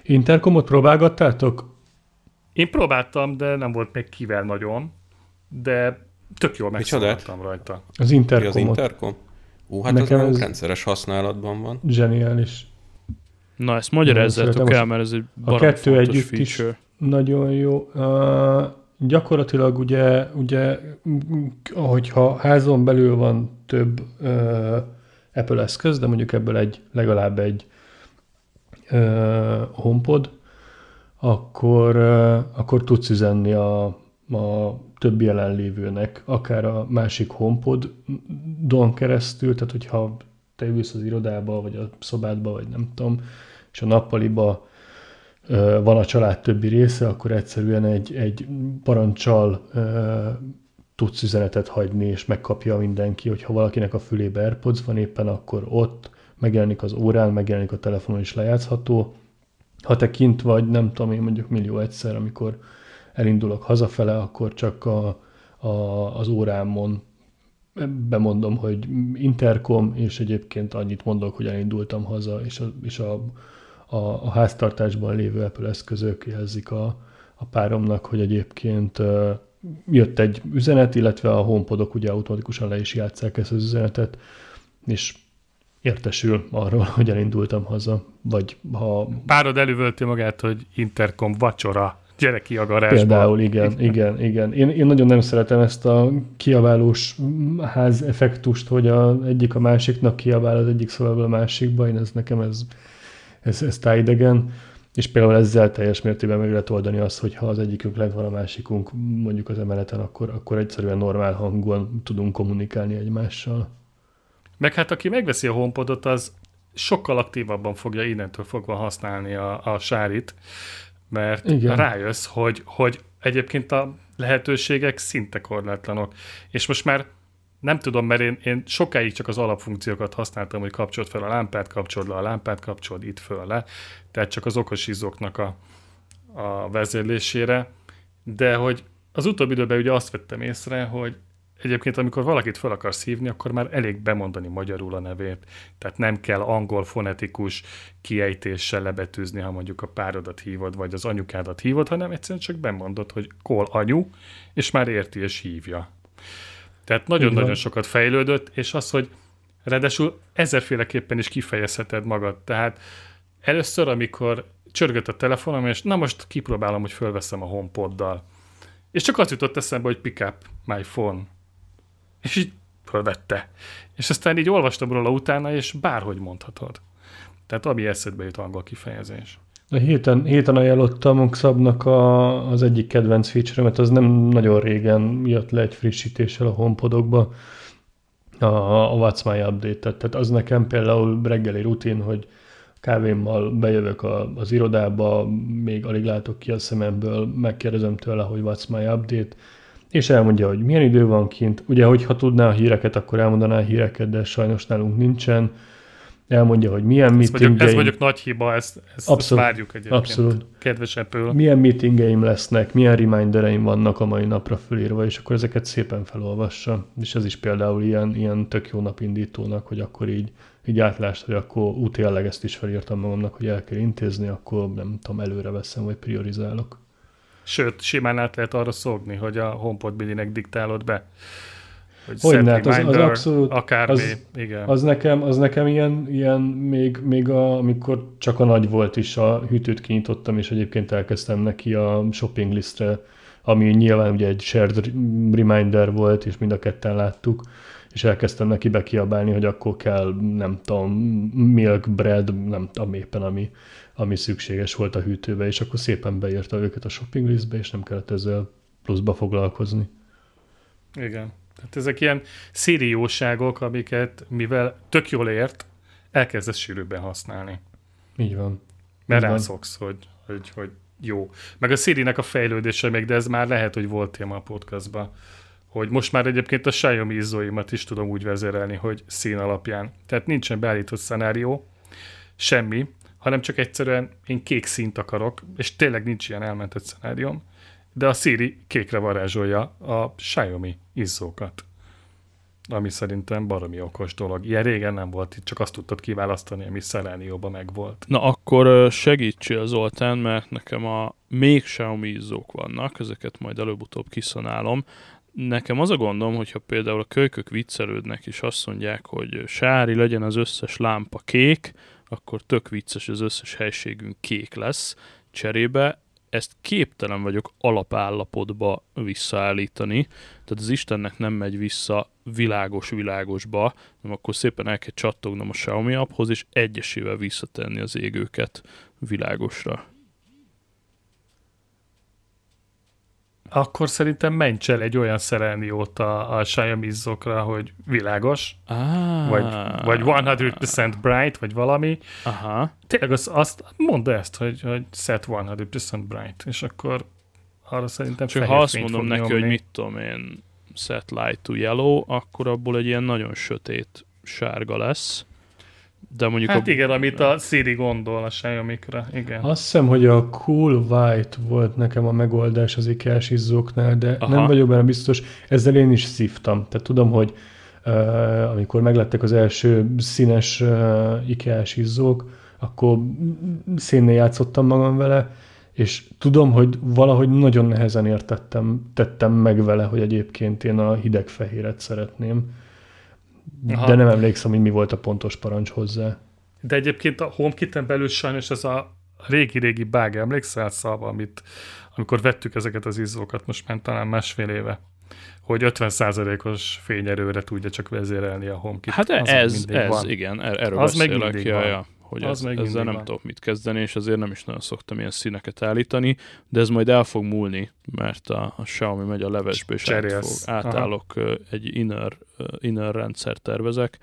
Interkomot próbálgattátok? Én próbáltam, de nem volt még kivel nagyon, de tök jól megszólaltam rajta. Az Mi Interkomot. az Intercom? Ú, hát Nekem az rendszeres használatban van. Zseniális. Na, ezt magyarázzátok el, mert ez egy A kettő együtt is feature. nagyon jó. Uh, gyakorlatilag ugye, ugye, m- hogyha házon belül van több uh, Apple eszköz, de mondjuk ebből egy, legalább egy uh, HomePod, akkor, uh, akkor tudsz üzenni a, a többi jelenlévőnek, akár a másik HomePod-don keresztül, tehát hogyha te ülsz az irodába, vagy a szobádba, vagy nem tudom, és a nappaliba ö, van a család többi része, akkor egyszerűen egy, egy parancsal tudsz üzenetet hagyni, és megkapja mindenki, hogyha valakinek a fülébe AirPods van éppen, akkor ott megjelenik az órán, megjelenik a telefonon is lejátszható. Ha te kint vagy, nem tudom én mondjuk millió egyszer, amikor elindulok hazafele, akkor csak a, a, az órámon bemondom, hogy interkom, és egyébként annyit mondok, hogy elindultam haza, és a, és a, a, a háztartásban lévő Apple eszközök jelzik a, a páromnak, hogy egyébként jött egy üzenet, illetve a HomePodok ugye automatikusan le is játsszák ezt az üzenetet, és értesül arról, hogy elindultam haza, vagy ha Párod elővölti magát, hogy interkom vacsora, gyere ki a garázsba. Például, igen, igen, igen. Én, én nagyon nem szeretem ezt a kiabálós ház effektust, hogy a egyik a másiknak kiabál az egyik szobából a másikba, én ez nekem ez, ez, ez tájdegen, és például ezzel teljes mértékben meg lehet oldani azt, hogy ha az egyikünk lent van a másikunk mondjuk az emeleten, akkor, akkor egyszerűen normál hangon tudunk kommunikálni egymással. Meg hát aki megveszi a HomePodot, az sokkal aktívabban fogja innentől fogva használni a, a sárit, mert. Igen. rájössz, hogy, hogy egyébként a lehetőségek szinte korlátlanok. És most már nem tudom, mert én, én sokáig csak az alapfunkciókat használtam, hogy kapcsolt fel a lámpát, kapcsold le a lámpát, kapcsold itt föl le, tehát csak az okos izzóknak a, a vezérlésére, de hogy az utóbbi időben ugye azt vettem észre, hogy egyébként amikor valakit fel akarsz hívni, akkor már elég bemondani magyarul a nevét. Tehát nem kell angol fonetikus kiejtéssel lebetűzni, ha mondjuk a párodat hívod, vagy az anyukádat hívod, hanem egyszerűen csak bemondod, hogy kol anyu, és már érti és hívja. Tehát nagyon-nagyon sokat fejlődött, és az, hogy ráadásul ezerféleképpen is kifejezheted magad. Tehát először, amikor csörgött a telefonom, és na most kipróbálom, hogy fölveszem a HomePoddal. És csak az jutott eszembe, hogy pick up my phone. És így fölvette. És aztán így olvastam róla utána, és bárhogy mondhatod. Tehát ami eszedbe jut angol kifejezés. A héten, héten ajánlottam a Szabnak a, az egyik kedvenc feature mert az nem nagyon régen jött le egy frissítéssel a HomePodokba, a, a What's My Update-et. Tehát az nekem például reggeli rutin, hogy kávémmal bejövök a, az irodába, még alig látok ki a szememből, megkérdezem tőle, hogy what's my update, és elmondja, hogy milyen idő van kint. Ugye, hogyha tudná a híreket, akkor elmondaná a híreket, de sajnos nálunk nincsen elmondja, hogy milyen meetingeim... Ez mondjuk nagy hiba, ezt, ezt, abszolút, ezt várjuk egyébként. Abszolút. Kedves Apple. Milyen meetingeim lesznek, milyen remindereim vannak a mai napra fölírva, és akkor ezeket szépen felolvassa. És ez is például ilyen, ilyen tök jó napindítónak, hogy akkor így, így átlást, hogy akkor útélleg ezt is felírtam magamnak, hogy el kell intézni, akkor nem tudom, előre veszem, vagy priorizálok. Sőt, simán át lehet arra szokni, hogy a HomePod mini diktálod be hogy Hogyne, hát az, az abszolút, akármi, az, igen. Az nekem, az nekem ilyen, ilyen még, még a, amikor csak a nagy volt is, a hűtőt kinyitottam, és egyébként elkezdtem neki a shopping listre, ami nyilván ugye egy shared reminder volt, és mind a ketten láttuk, és elkezdtem neki bekiabálni, hogy akkor kell, nem tudom, milk, bread, nem tudom éppen, ami, ami szükséges volt a hűtőbe, és akkor szépen beírta őket a shopping listbe, és nem kellett ezzel pluszba foglalkozni. Igen. Tehát ezek ilyen szérióságok, amiket mivel tök jól ért, elkezdesz sűrűbben használni. Így van. Mert rászoksz, hogy, hogy, hogy jó. Meg a Siri-nek a fejlődése még, de ez már lehet, hogy volt téma a podcastban, hogy most már egyébként a Xiaomi izzóimat is tudom úgy vezérelni, hogy szín alapján. Tehát nincsen beállított szenárió, semmi, hanem csak egyszerűen én kék színt akarok, és tényleg nincs ilyen elmentett szenárióm, de a Siri kékre varázsolja a Xiaomi izzókat. Ami szerintem baromi okos dolog. Ilyen régen nem volt, itt csak azt tudtad kiválasztani, ami Selenióba meg volt. Na akkor segítsél Zoltán, mert nekem a még Xiaomi izzók vannak, ezeket majd előbb-utóbb kiszonálom. Nekem az a gondom, hogyha például a kölykök viccelődnek, és azt mondják, hogy sári legyen az összes lámpa kék, akkor tök vicces, az összes helységünk kék lesz. Cserébe ezt képtelen vagyok alapállapotba visszaállítani, tehát az Istennek nem megy vissza világos-világosba, hanem akkor szépen el kell csattognom a Xiaomi apphoz, és egyesével visszatenni az égőket világosra. Akkor szerintem ments el egy olyan szerelniót a, a Xiaomi zokra, hogy világos, ah. vagy, vagy 100% bright, vagy valami. Aha. Tényleg az, azt mondd ezt, hogy, hogy set 100% bright, és akkor arra szerintem Csak ha azt mondom neki, nyomni. hogy mit tudom én, set light to yellow, akkor abból egy ilyen nagyon sötét sárga lesz. De mondjuk hát a... igen, amit a Siri gondol a Xiaomi-kra, igen. Azt hiszem, hogy a Cool White volt nekem a megoldás az ikea izzóknál, de Aha. nem vagyok benne biztos. Ezzel én is szívtam. Tehát tudom, hogy uh, amikor meglettek az első színes uh, ikea izzók, akkor szénnél játszottam magam vele, és tudom, hogy valahogy nagyon nehezen értettem, tettem meg vele, hogy egyébként én a hideg fehéret szeretném Aha. de nem emlékszem, hogy mi volt a pontos parancs hozzá. De egyébként a HomeKit-en belül sajnos ez a régi-régi bug, emlékszel szava, amit, amikor vettük ezeket az izzókat, most már talán másfél éve, hogy 50%-os fényerőre tudja csak vezérelni a HomeKit. Hát az ez, ez van. igen, er- erről az beszélek. Még ja, ja hogy az ez, ezzel nem van. tudok mit kezdeni, és azért nem is nagyon szoktam ilyen színeket állítani, de ez majd el fog múlni, mert a, a Xiaomi megy a levesbe, és át fog, átállok Aha. egy inner, inner rendszer tervezek.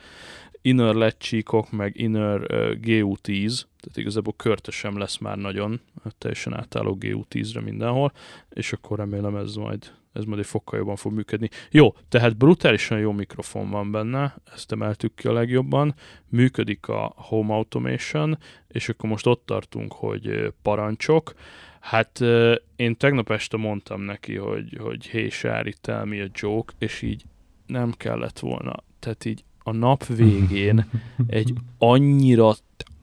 Inner LED csíkok, meg inner GU10, tehát igazából körte sem lesz már nagyon, teljesen átálló GU10-re mindenhol, és akkor remélem ez majd ez majd egy fokkal jobban fog működni. Jó, tehát brutálisan jó mikrofon van benne, ezt emeltük ki a legjobban, működik a Home Automation, és akkor most ott tartunk, hogy parancsok. Hát én tegnap este mondtam neki, hogy, hogy hey Sári, tell me a joke, és így nem kellett volna. Tehát így a nap végén egy annyira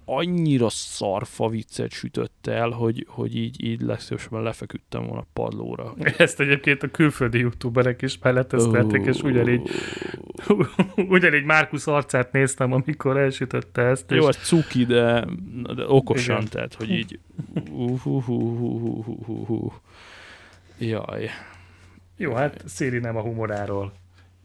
annyira szarfa viccet sütött el, hogy, hogy így, így legszívesebben lefeküdtem volna a padlóra. Ezt egyébként a külföldi youtuberek is már letesztelték, és ugyanígy, ugyanígy Márkusz arcát néztem, amikor elsütötte ezt. Jó, és az cuki, de, de okosan, Igen. tehát, hogy így uh, uh, uh, uh, uh, uh, uh, uh. Jaj. Jó, hát Széri nem a humoráról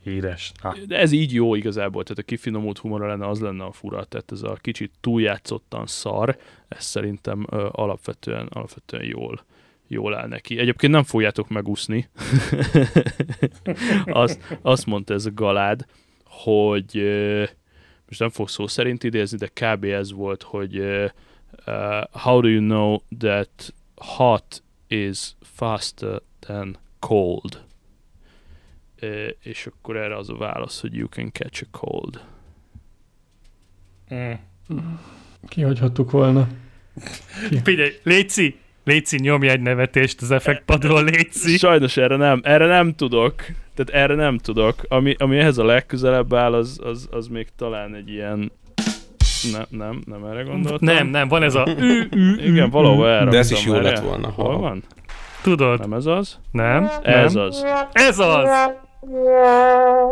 híres. Na. De ez így jó igazából, tehát a kifinomult humora lenne, az lenne a fura, tehát ez a kicsit túljátszottan szar, ez szerintem ö, alapvetően, alapvetően jól, jól áll neki. Egyébként nem fogjátok megúszni. azt, azt mondta ez a galád, hogy ö, most nem fog szó szerint idézni, de kb. ez volt, hogy uh, how do you know that hot is faster than cold? És akkor erre az a válasz, hogy you can catch a cold. Mm. Kihagyhattuk volna. Figyelj, Léci, Léci, nyomj egy nevetést az effektpadról, Léci. Sajnos erre nem, erre nem tudok. Tehát erre nem tudok. Ami, ami ehhez a legközelebb áll, az, az, az még talán egy ilyen... Nem, nem, nem erre gondoltam. Nem, nem, van ez a ü, ü, ü. Igen, valahol erre. De ez is jó lett volna, Hol van? Tudod? Nem ez az? Nem? Ez nem. az. Ez az!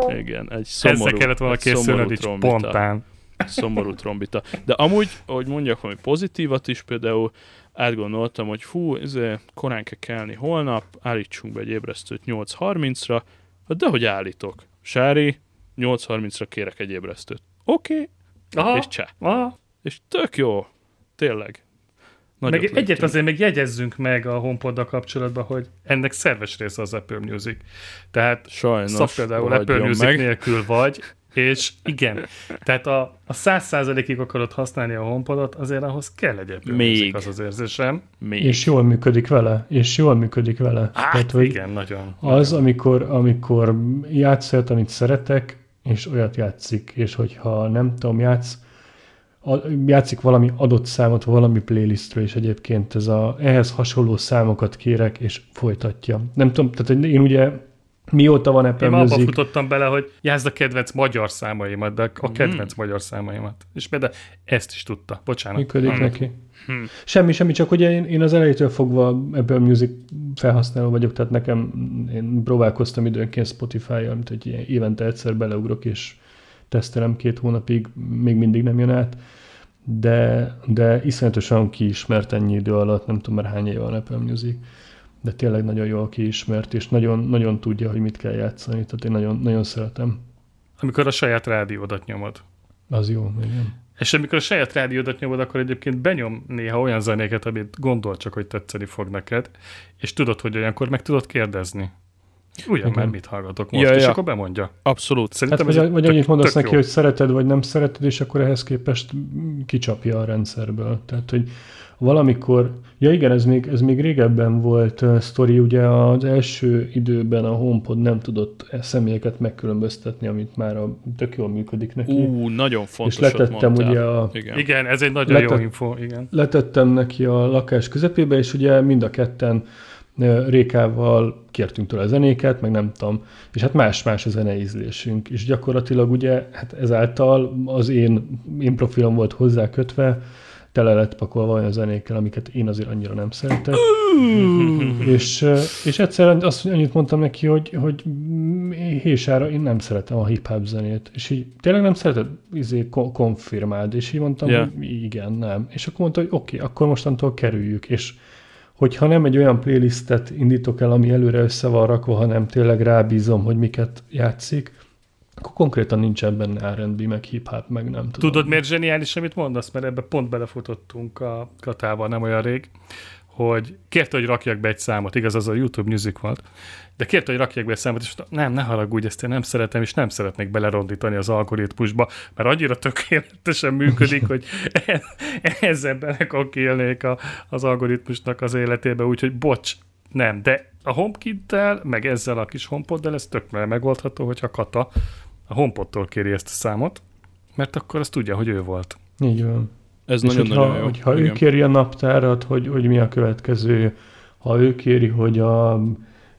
Igen, egy szomorú, Ezzel kellett volna készülnöd így spontán. szomorú trombita. De amúgy, hogy mondjak valami pozitívat is, például átgondoltam, hogy fú, ezért korán kell kelni holnap, állítsunk be egy ébresztőt 8.30-ra, hát de hogy állítok? Sári, 8.30-ra kérek egy ébresztőt. Oké, okay. Aha, és csá. aha. És tök jó. Tényleg. Nagyot Meg egyet azért még jegyezzünk meg a HomePod-dal kapcsolatban, hogy ennek szerves része az Apple Music. Tehát Sajnos. például Apple Music meg. nélkül vagy, és igen, tehát a, a 100%-ig akarod használni a HomePodot, azért ahhoz kell egy Apple Még. Music, az az érzésem. Még. És jól működik vele. És jól működik vele. Hát igen, nagyon. Az, amikor, amikor játsz amit szeretek, és olyat játszik, és hogyha nem tudom, játsz, játszik valami adott számot, valami playlistről, és egyébként ez a, ehhez hasonló számokat kérek, és folytatja. Nem tudom, tehát én ugye mióta van Apple Én abba Music, futottam bele, hogy játszd a kedvenc magyar számaimat, de a kedvenc magyar számaimat. És például ezt is tudta. Bocsánat. működik Hallom. neki. Semmi, semmi, csak ugye én, én az elejétől fogva Apple Music felhasználó vagyok, tehát nekem én próbálkoztam időnként Spotify-jal, mint hogy ilyen évente egyszer beleugrok, és tesztelem két hónapig, még mindig nem jön át, de, de iszonyatosan kiismert ennyi idő alatt, nem tudom már hány éve van Apple Music, de tényleg nagyon jól kiismert, és nagyon, nagyon tudja, hogy mit kell játszani, tehát én nagyon, nagyon szeretem. Amikor a saját rádiódat nyomod. Az jó, igen. És amikor a saját rádiódat nyomod, akkor egyébként benyom néha olyan zenéket, amit gondol csak, hogy tetszeni fog neked, és tudod, hogy olyankor meg tudod kérdezni. Ugyan Igen. már mit hallgatok most, Ja, és ja. akkor bemondja. Abszolút. Hát Szerintem vagy, ez egy vagy tök- annyit mondasz tök neki, jó. hogy szereted, vagy nem szereted, és akkor ehhez képest kicsapja a rendszerből. Tehát, hogy valamikor, ja igen, ez még, ez még régebben volt uh, sztori, ugye az első időben a HomePod nem tudott e személyeket megkülönböztetni, amit már a, tök jól működik neki. Ú, nagyon és fontos. letettem ugye a, Igen. Igen, ez egy nagyon jó Letett- info, igen. letettem neki a lakás közepébe, és ugye mind a ketten Rékával kértünk tőle zenéket, meg nem tudom, és hát más-más a zene ízlésünk, és gyakorlatilag ugye hát ezáltal az én, én profilom volt hozzá kötve, tele lett pakolva olyan zenékkel, amiket én azért annyira nem szeretek. és, és egyszerűen azt annyit mondtam neki, hogy, hogy mm, hésára én nem szeretem a hip-hop zenét. És így tényleg nem szereted? Izé, ko- konfirmáld. És így mondtam, Ja. hogy igen, nem. És akkor mondta, hogy oké, okay, akkor mostantól kerüljük. És hogyha nem egy olyan playlistet indítok el, ami előre össze van rakva, hanem tényleg rábízom, hogy miket játszik, akkor konkrétan nincsen benne R&B, meg hip-hop, meg nem tudom. Tudod, miért zseniális, amit mondasz? Mert ebbe pont belefutottunk a Katával nem olyan rég, hogy kérte, hogy rakjak be egy számot, igaz, az a YouTube Music volt, de kérte, hogy rakjak be egy számot, és mondta, nem, ne haragudj, ezt én nem szeretem, és nem szeretnék belerondítani az algoritmusba, mert annyira tökéletesen működik, hogy e- ezzel belekokélnék a, az algoritmusnak az életébe, úgyhogy bocs, nem, de a HomeKit-tel, meg ezzel a kis HomePod-del ez tök megoldható, hogyha Kata a HomePod-tól kéri ezt a számot, mert akkor azt tudja, hogy ő volt. Így van. Ez nagyon-nagyon hogyha, jó. hogyha ő Igen. kéri a naptárat, hogy, hogy mi a következő, ha ő kéri, hogy a,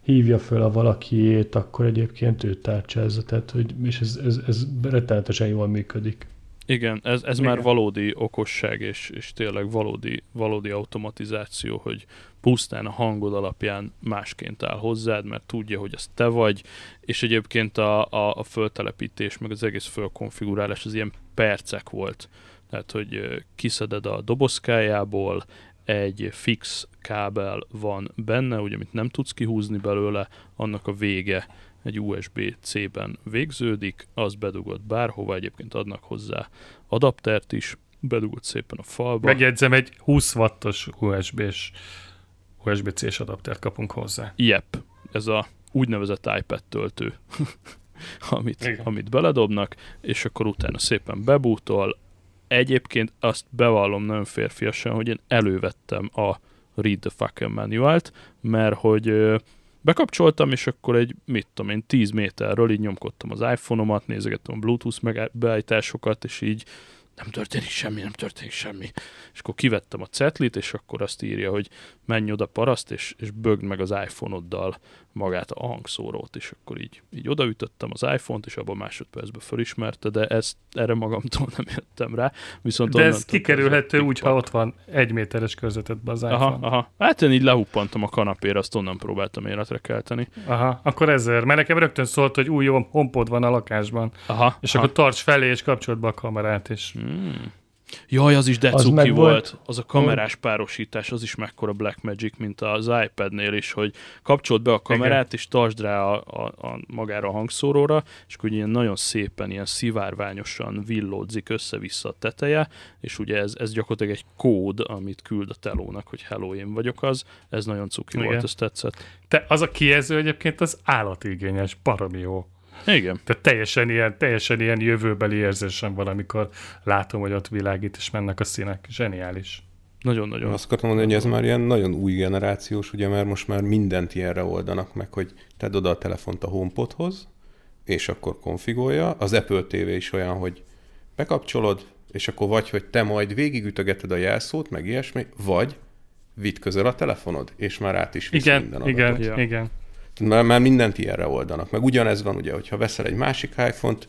hívja föl a valakiét, akkor egyébként ő tárcsázza, tehát, hogy, és ez, ez, ez rettenetesen jól működik. Igen, ez, ez Igen. már valódi okosság, és, és tényleg valódi, valódi automatizáció, hogy pusztán a hangod alapján másként áll hozzád, mert tudja, hogy az te vagy, és egyébként a, a, a föltelepítés, meg az egész fölkonfigurálás az ilyen percek volt. Tehát, hogy kiszeded a dobozkájából, egy fix kábel van benne, ugye, amit nem tudsz kihúzni belőle, annak a vége egy USB-C-ben végződik, az bedugod bárhova, egyébként adnak hozzá adaptert is, bedugod szépen a falba. Megjegyzem, egy 20 wattos USB-s USB-C-s adaptert kapunk hozzá. Yep, ez a úgynevezett iPad töltő, amit, Igen. amit beledobnak, és akkor utána szépen bebútol. Egyébként azt bevallom nagyon férfiasan, hogy én elővettem a Read the fucking manualt, mert hogy bekapcsoltam, és akkor egy, mit tudom én, 10 méterről így nyomkodtam az iPhone-omat, nézegettem a Bluetooth beállításokat, és így nem történik semmi, nem történik semmi. És akkor kivettem a cetlit, és akkor azt írja, hogy menj oda paraszt, és, és bögd meg az iPhone-oddal magát a hangszórót, és akkor így, így odaütöttem az iPhone-t, és abban másodpercben fölismerte, de ezt erre magamtól nem jöttem rá. Viszont De ez kikerülhető úgy, ha ott van egy méteres körzetedben az iPhone. Aha, aha. Hát én így lehuppantam a kanapéra, azt onnan próbáltam életre kelteni. Aha, akkor ezért. Mert nekem rögtön szólt, hogy új hompod van a lakásban, Aha. és aha. akkor tarts felé, és kapcsolt be a kamerát, és Hmm. Jaj, az is Az decuki meg volt. volt. Az a kamerás párosítás, az is mekkora Black Magic, mint az iPad-nél is, hogy kapcsolt be a kamerát, és tartsd rá a, a, a, magára a hangszóróra, és akkor ilyen nagyon szépen, ilyen szivárványosan villódzik össze-vissza a teteje, és ugye ez, ez gyakorlatilag egy kód, amit küld a telónak, hogy hello, én vagyok az. Ez nagyon cuki Igen. volt, ez tetszett. te, az a kijelző egyébként az állatigényes, baromi jó. Igen. Tehát teljesen ilyen, teljesen ilyen jövőbeli érzésem van, amikor látom, hogy ott világít, és mennek a színek. Zseniális. Nagyon-nagyon. Azt akartam mondani, hogy ez már ilyen nagyon új generációs, ugye, mert most már mindent ilyenre oldanak meg, hogy tedd oda a telefont a HomePodhoz, és akkor konfigolja. Az Apple TV is olyan, hogy bekapcsolod, és akkor vagy, hogy te majd végigütögeted a jelszót, meg ilyesmi, vagy vidd közel a telefonod, és már át is visz Igen, minden igen, adatot. Ja. igen. Már, már mindent ilyenre oldanak. Meg ugyanez van, ugye, hogyha veszel egy másik iPhone-t,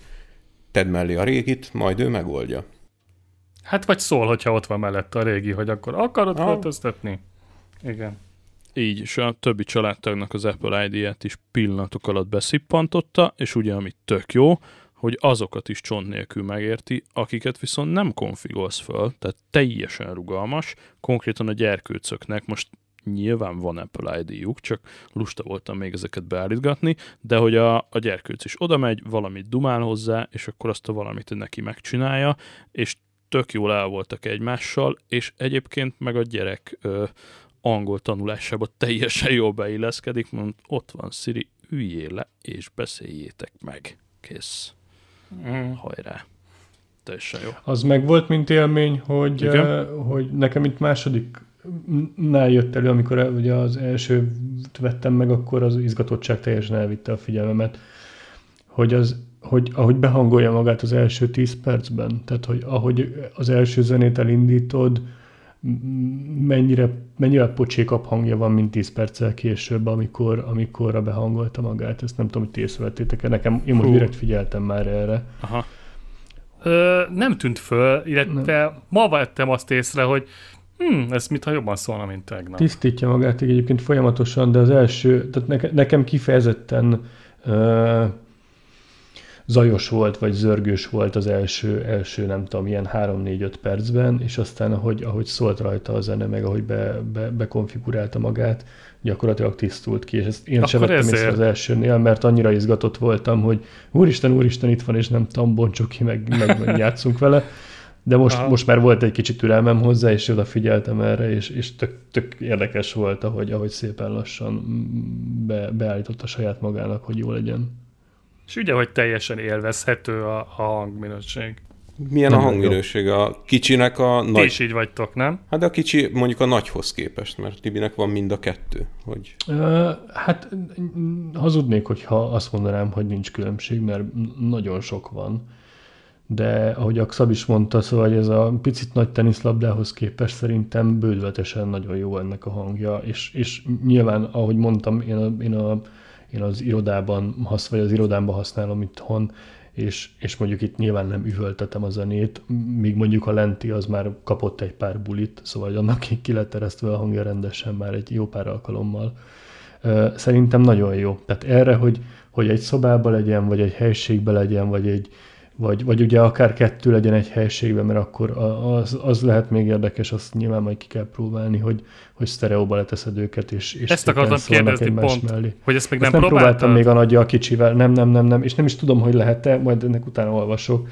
tedd mellé a régit, majd ő megoldja. Hát vagy szól, hogyha ott van mellette a régi, hogy akkor akarod Ah. költöztetni? Igen. Így, és a többi családtagnak az Apple ID-ját is pillanatok alatt beszippantotta, és ugye, ami tök jó, hogy azokat is csont nélkül megérti, akiket viszont nem konfigolsz föl, tehát teljesen rugalmas, konkrétan a gyerkőcöknek most nyilván van Apple ID-juk, csak lusta voltam még ezeket beállítgatni, de hogy a, a gyerkőc is oda megy, valamit dumál hozzá, és akkor azt a valamit neki megcsinálja, és tök jól el voltak egymással, és egyébként meg a gyerek ö, angol tanulásába teljesen jól beilleszkedik, mond ott van Siri, üljél le és beszéljétek meg. Kész. Mm. Hajrá. Teljesen jó. Az meg volt, mint élmény, hogy, Igen. hogy nekem itt másodiknál jött elő, amikor ugye az első vettem meg, akkor az izgatottság teljesen elvitte a figyelmemet, hogy az hogy ahogy behangolja magát az első 10 percben, tehát hogy ahogy az első zenét elindítod, mennyire, mennyire pocsékabb hangja van, mint 10 perccel később, amikor, amikor behangolta magát. Ezt nem tudom, hogy ti észrevettétek-e. Nekem, én most Hú. direkt figyeltem már erre. Aha. Ö, nem tűnt föl, illetve ma vettem azt észre, hogy hm, ez mintha jobban szólna, mint tegnap. Tisztítja magát egyébként folyamatosan, de az első, tehát neke, nekem kifejezetten uh, zajos volt, vagy zörgős volt az első, első nem tudom, ilyen 3-4-5 percben, és aztán ahogy, ahogy szólt rajta a zene, meg ahogy be, be, bekonfigurálta magát, gyakorlatilag tisztult ki, és ezt én sem Akkor vettem észre ezért. az elsőnél, mert annyira izgatott voltam, hogy úristen, úristen, itt van, és nem tudom, bontsuk ki, meg, meg, meg játszunk vele. De most, Aha. most már volt egy kicsit türelmem hozzá, és odafigyeltem erre, és, és tök, tök érdekes volt, ahogy, ahogy szépen lassan be, beállította saját magának, hogy jó legyen. És ugye, hogy teljesen élvezhető a, a hangminőség. Milyen Nem a jó. hangminőség? A kicsinek a Ti nagy... is így vagytok, nem? Hát de a kicsi mondjuk a nagyhoz képest, mert Tibinek van mind a kettő. Hogy... Ö, Hát hazudnék, hogyha azt mondanám, hogy nincs különbség, mert nagyon sok van. De ahogy a Xab is mondta, szóval ez a picit nagy teniszlabdához képest szerintem bődületesen nagyon jó ennek a hangja, és, és nyilván, ahogy mondtam, én, a, én, a, én az irodában, hasz, vagy az irodámban használom itthon, és, és mondjuk itt nyilván nem üvöltetem a zenét, míg mondjuk a lenti az már kapott egy pár bulit, szóval annak ki, lett teresztve a hangja rendesen már egy jó pár alkalommal. Szerintem nagyon jó. Tehát erre, hogy, hogy egy szobában legyen, vagy egy helységben legyen, vagy egy, vagy, vagy ugye akár kettő legyen egy helységben, mert akkor az, az lehet még érdekes, azt nyilván majd ki kell próbálni, hogy, hogy sztereóba leteszed őket, és, és Ezt akartam kérdezni pont, mellé. hogy ezt még ezt nem, nem próbáltam még a nagy a kicsivel, nem, nem, nem, nem, és nem is tudom, hogy lehet-e, majd ennek utána olvasok.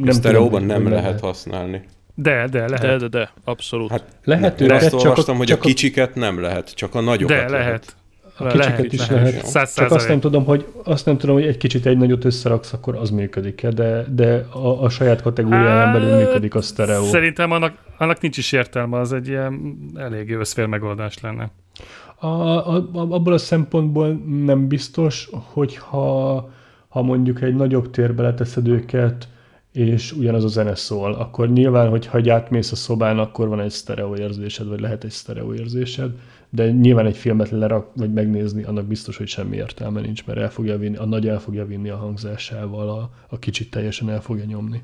Nem sztereóban nem lehet, lehet használni. De, de, lehet. De, de, de, abszolút. Hát lehet ne, őket, azt olvastam, csak, hogy csak a kicsiket nem lehet, csak a nagyokat De, lehet. lehet. A kicsiket lehet, is lehet. lehet. Csak azt nem, tudom, hogy, azt nem tudom, hogy egy kicsit egy nagyot összeraksz, akkor az működik-e, de, de a, a saját kategóriáján belül működik a sztereó. Szerintem annak, annak nincs is értelme, az egy ilyen elég összfél megoldás lenne. A, a, a, abból a szempontból nem biztos, hogyha ha mondjuk egy nagyobb térbe leteszed őket, és ugyanaz a zene szól, akkor nyilván, hogyha átmész a szobán, akkor van egy sztereó érzésed, vagy lehet egy sztereó érzésed, de nyilván egy filmet lerak, vagy megnézni, annak biztos, hogy semmi értelme nincs, mert el fogja vinni, a nagy el fogja vinni a hangzásával, a, a kicsit teljesen el fogja nyomni.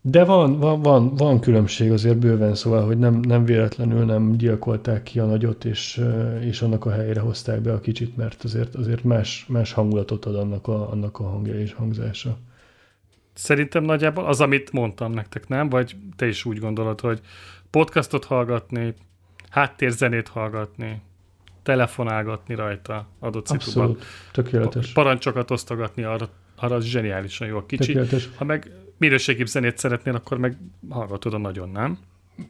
De van, van, van, van különbség azért bőven, szóval, hogy nem, nem véletlenül nem gyilkolták ki a nagyot, és, és annak a helyére hozták be a kicsit, mert azért, azért más, más hangulatot ad annak a, annak a hangja és hangzása. Szerintem nagyjából az, amit mondtam nektek, nem? Vagy te is úgy gondolod, hogy podcastot hallgatni, háttérzenét hallgatni, telefonálgatni rajta adott Abszolút, szituban. tökéletes. Parancsokat osztogatni, arra, arra az zseniálisan jó a kicsi. Tökéletes. Ha meg minőségibb zenét szeretnél, akkor meg hallgatod a nagyon, nem?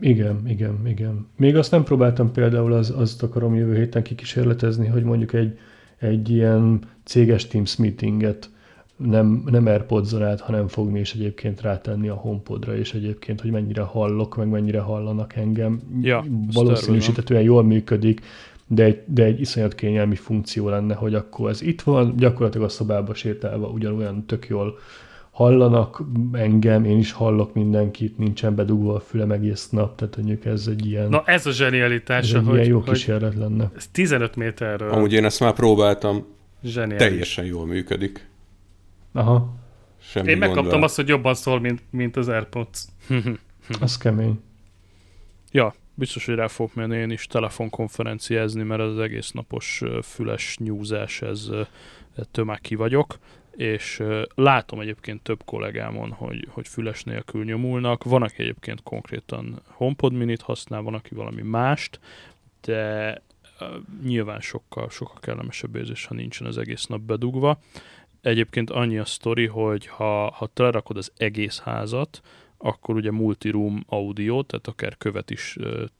Igen, igen, igen. Még azt nem próbáltam például, az, azt akarom jövő héten kikísérletezni, hogy mondjuk egy, egy ilyen céges Teams meetinget nem, nem airpods át, hanem fogni és egyébként rátenni a HomePodra, és egyébként, hogy mennyire hallok, meg mennyire hallanak engem. Ja, Valószínűsítetően jól működik, de egy, de egy iszonyat kényelmi funkció lenne, hogy akkor ez itt van, gyakorlatilag a szobába sétálva ugyanolyan tök jól hallanak engem, én is hallok mindenkit, nincsen bedugva a fülem egész nap, tehát mondjuk ez egy ilyen... Na ez a zsenialitása, ez hogy... Ilyen jó kísérlet lenne. Ez 15 méterről. Amúgy én ezt már próbáltam. Zseniális. Teljesen jól működik. Aha. Semmi Én megkaptam azt, hogy jobban szól, mint, mint az AirPods. az kemény. Ja, biztos, hogy rá fogok menni én is telefonkonferenciázni, mert az egész napos füles nyúzás, ez ettől már ki vagyok és látom egyébként több kollégámon, hogy, hogy füles nélkül nyomulnak. Van, aki egyébként konkrétan HomePod minit használ, van, aki valami mást, de nyilván sokkal, sokkal kellemesebb érzés, ha nincsen az egész nap bedugva. Egyébként annyi a sztori, hogy ha, ha telerakod az egész házat, akkor ugye multiroom audio, tehát akár követ is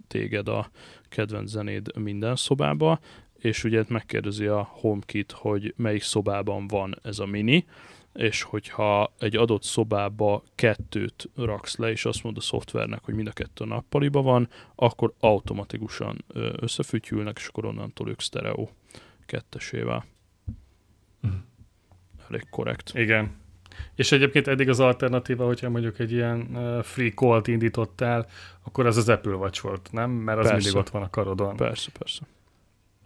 téged a kedvenc zenéd minden szobába, és ugye megkérdezi a HomeKit, hogy melyik szobában van ez a mini, és hogyha egy adott szobába kettőt raksz le, és azt mond a szoftvernek, hogy mind a kettő a nappaliba van, akkor automatikusan összefütyülnek, és akkor onnantól ők sztereó kettesével. Mm elég korrekt. Igen. És egyébként eddig az alternatíva, hogyha mondjuk egy ilyen free call-t indítottál, akkor az az Apple Watch volt, nem? Mert az persze. mindig ott van a karodon. Persze, persze.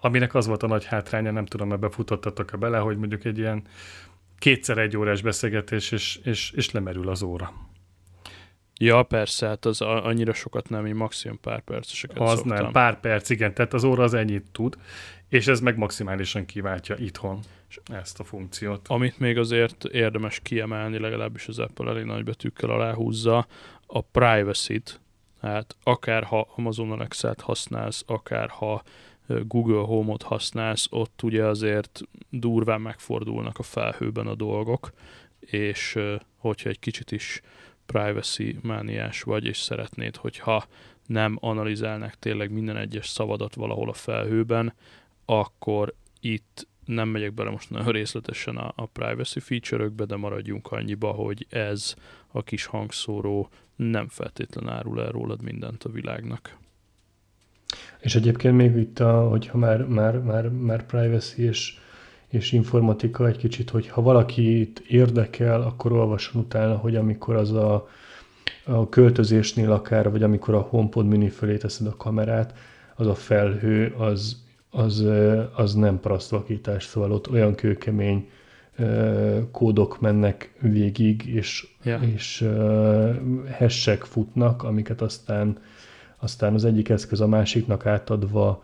Aminek az volt a nagy hátránya, nem tudom, mert befutottatok-e bele, hogy mondjuk egy ilyen kétszer egy órás beszélgetés, és, és, és lemerül az óra. Ja, persze, hát az annyira sokat nem, én maximum pár perceseket Az szoktam. nem, pár perc, igen, tehát az óra az ennyit tud, és ez meg maximálisan kiváltja itthon ezt a funkciót. Amit még azért érdemes kiemelni, legalábbis az Apple elég nagy betűkkel aláhúzza, a privacy-t, hát akár ha Amazon Alexa-t használsz, akár ha Google Home-ot használsz, ott ugye azért durván megfordulnak a felhőben a dolgok, és hogyha egy kicsit is privacy mániás vagy, és szeretnéd, hogyha nem analizálnak tényleg minden egyes szavadat valahol a felhőben, akkor itt nem megyek bele most nagyon részletesen a, a privacy feature-ökbe, de maradjunk annyiba, hogy ez a kis hangszóró nem feltétlen árul el rólad mindent a világnak. És egyébként még itt, a, hogyha már, már, már, már privacy és, és informatika egy kicsit, hogy ha valakit érdekel, akkor olvasson utána, hogy amikor az a, a költözésnél akár, vagy amikor a HomePod mini fölé teszed a kamerát, az a felhő, az az, az nem parasztvakítás, szóval ott olyan kőkemény kódok mennek végig, és, Ja. és ö, hashek futnak, amiket aztán, aztán az egyik eszköz a másiknak átadva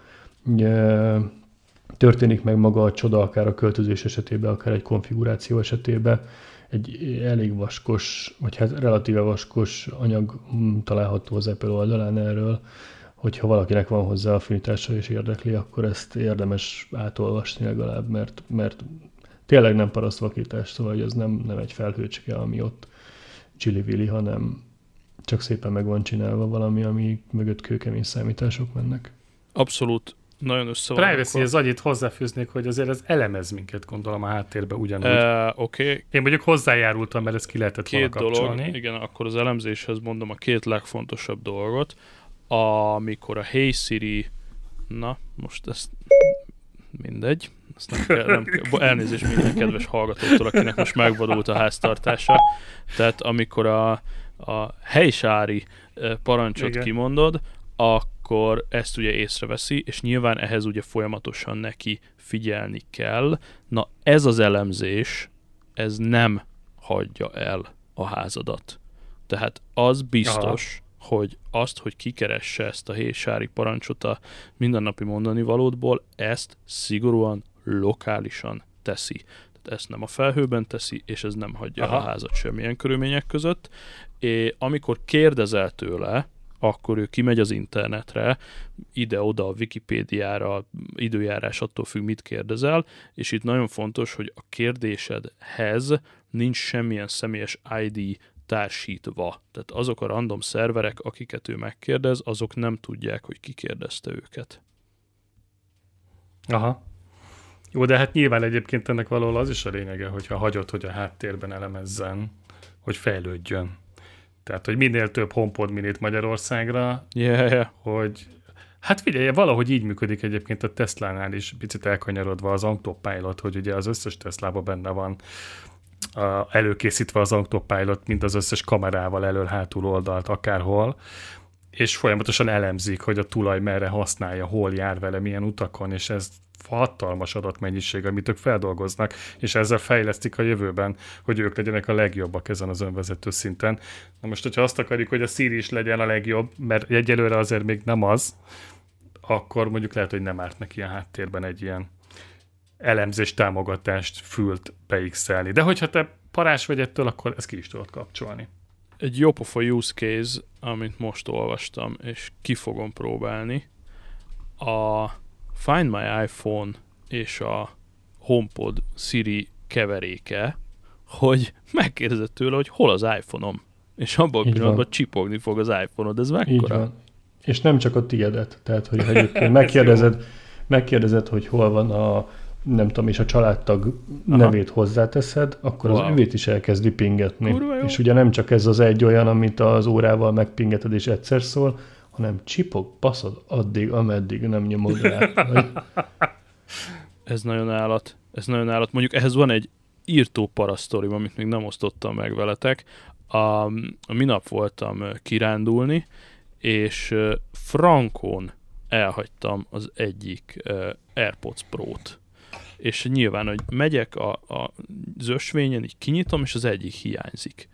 történik meg maga a csoda, akár a költözés esetében, akár egy konfiguráció esetében. Egy elég vaskos, vagy hát relatíve vaskos anyag mm, található az Apple oldalán erről, hogyha valakinek van hozzá affinitása és érdekli, akkor ezt érdemes átolvasni legalább, mert, mert tényleg nem parasztvakítás, szóval hogy ez nem, nem egy felhőcske, ami ott csili hanem csak szépen meg van csinálva valami, ami mögött kőkemény számítások mennek. Abszolút nagyon össze van. Privacy, az annyit hozzáfűznék, hogy azért ez elemez minket, gondolom a háttérbe ugyanúgy. Uh, Oké, okay. Én mondjuk hozzájárultam, mert ezt ki lehetett volna két dolog, kapcsolni. igen, akkor az elemzéshez mondom a két legfontosabb dolgot. Amikor a Hey Siri, na, most ezt mindegy, ezt nem kell, nem kell, elnézést minden kedves hallgatótól, akinek most megvadult a háztartása. Tehát amikor a, a helysári parancsot Igen. kimondod, akkor ezt ugye észreveszi, és nyilván ehhez ugye folyamatosan neki figyelni kell. Na ez az elemzés, ez nem hagyja el a házadat. Tehát az biztos, Aha. Hogy azt, hogy kikeresse ezt a hésári parancsot a mindennapi mondani valódból, ezt szigorúan lokálisan teszi. Tehát ezt nem a felhőben teszi, és ez nem hagyja Aha. A házat semmilyen körülmények között. És amikor kérdezel tőle, akkor ő kimegy az internetre, ide-oda a Wikipédiára, időjárás attól függ, mit kérdezel, és itt nagyon fontos, hogy a kérdésedhez nincs semmilyen személyes ID társítva. Tehát azok a random szerverek, akiket ő megkérdez, azok nem tudják, hogy ki kérdezte őket. Aha. Jó, de hát nyilván egyébként ennek valahol az is a lényege, hogyha hagyod, hogy a háttérben elemezzen, hogy fejlődjön. Tehát, hogy minél több HomePod minit Magyarországra, Yeah, yeah. hogy Hát figyelj, valahogy így működik egyébként a Tesla-nál is, picit elkanyarodva az Autopilot, hogy ugye az összes Teslában benne van előkészítve az Autopilot, mint az összes kamerával elől, hátul, oldalt, akárhol, és folyamatosan elemzik, hogy a tulaj merre használja, hol jár vele, milyen utakon, és ez hatalmas adatmennyiség, amit ők feldolgoznak, és ezzel fejlesztik a jövőben, hogy ők legyenek a legjobbak ezen az önvezető szinten. Na most, hogyha azt akarjuk, hogy a Siri is legyen a legjobb, mert egyelőre azért még nem az, akkor mondjuk lehet, hogy nem árt neki a háttérben egy ilyen elemzés támogatást fült beixelni. De hogyha te parás vagy ettől, akkor ezt ki is tudod kapcsolni. Egy jópofa use case, amit most olvastam, és ki fogom próbálni, a Find My iPhone és a HomePod Siri keveréke, hogy megkérdezett tőle, hogy hol az iPhone-om. És abban a Így pillanatban van. csipogni fog az iPhone-od. Ez mekkora? És nem csak a tiédet. Tehát, hogy egyébként megkérdezed, megkérdezed, hogy hol van a nem tudom, és a családtag Aha. nevét hozzáteszed, akkor Wow. az övét is elkezdi pingetni. És ugye nem csak ez az egy olyan, amit az órával megpingeted és egyszer szól, hanem csipog, baszod addig, ameddig nem nyomod rá. Vagy- Ez nagyon állat. Ez nagyon állat. Mondjuk ehhez van egy írtó parasztorim, amit még nem osztottam meg veletek. A, a minap voltam kirándulni, és frankon elhagytam az egyik AirPods Pro-t. És nyilván, hogy megyek a, a, az ösvényen, így kinyitom, és az egyik hiányzik.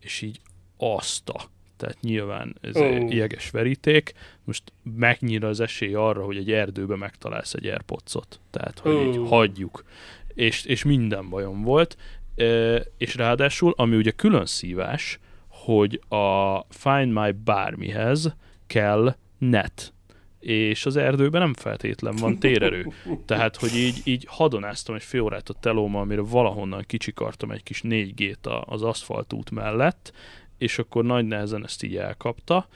És így azt a tehát nyilván ez oh. jeges veríték, most megnyíl az esély arra, hogy egy erdőbe megtalálsz egy AirPods-ot. Tehát, hogy így Ó. hagyjuk. És, és minden bajom volt. E, és ráadásul, ami ugye külön szívás, hogy a Find My bármihez kell net. És az erdőben nem feltétlen van térerő. Tehát, hogy így, így hadonáztam egy fél órát a telómmal, amire valahonnan kicsikartam egy kis 4G-t a- az aszfaltút mellett, és akkor nagy nehezen ezt így elkapta,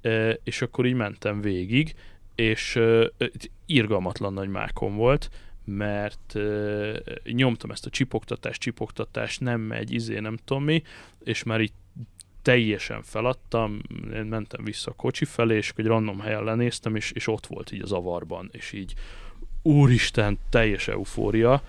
e, és akkor így mentem végig, és e, irgalmatlan nagy mákom volt, mert e, nyomtam ezt a csipogtatást, csipogtatást, nem megy, izé, nem tudom mi, és már így teljesen feladtam, én mentem vissza a kocsi felé, és egy random helyen lenéztem, és, és ott volt így az avarban, és így úristen, teljes eufória,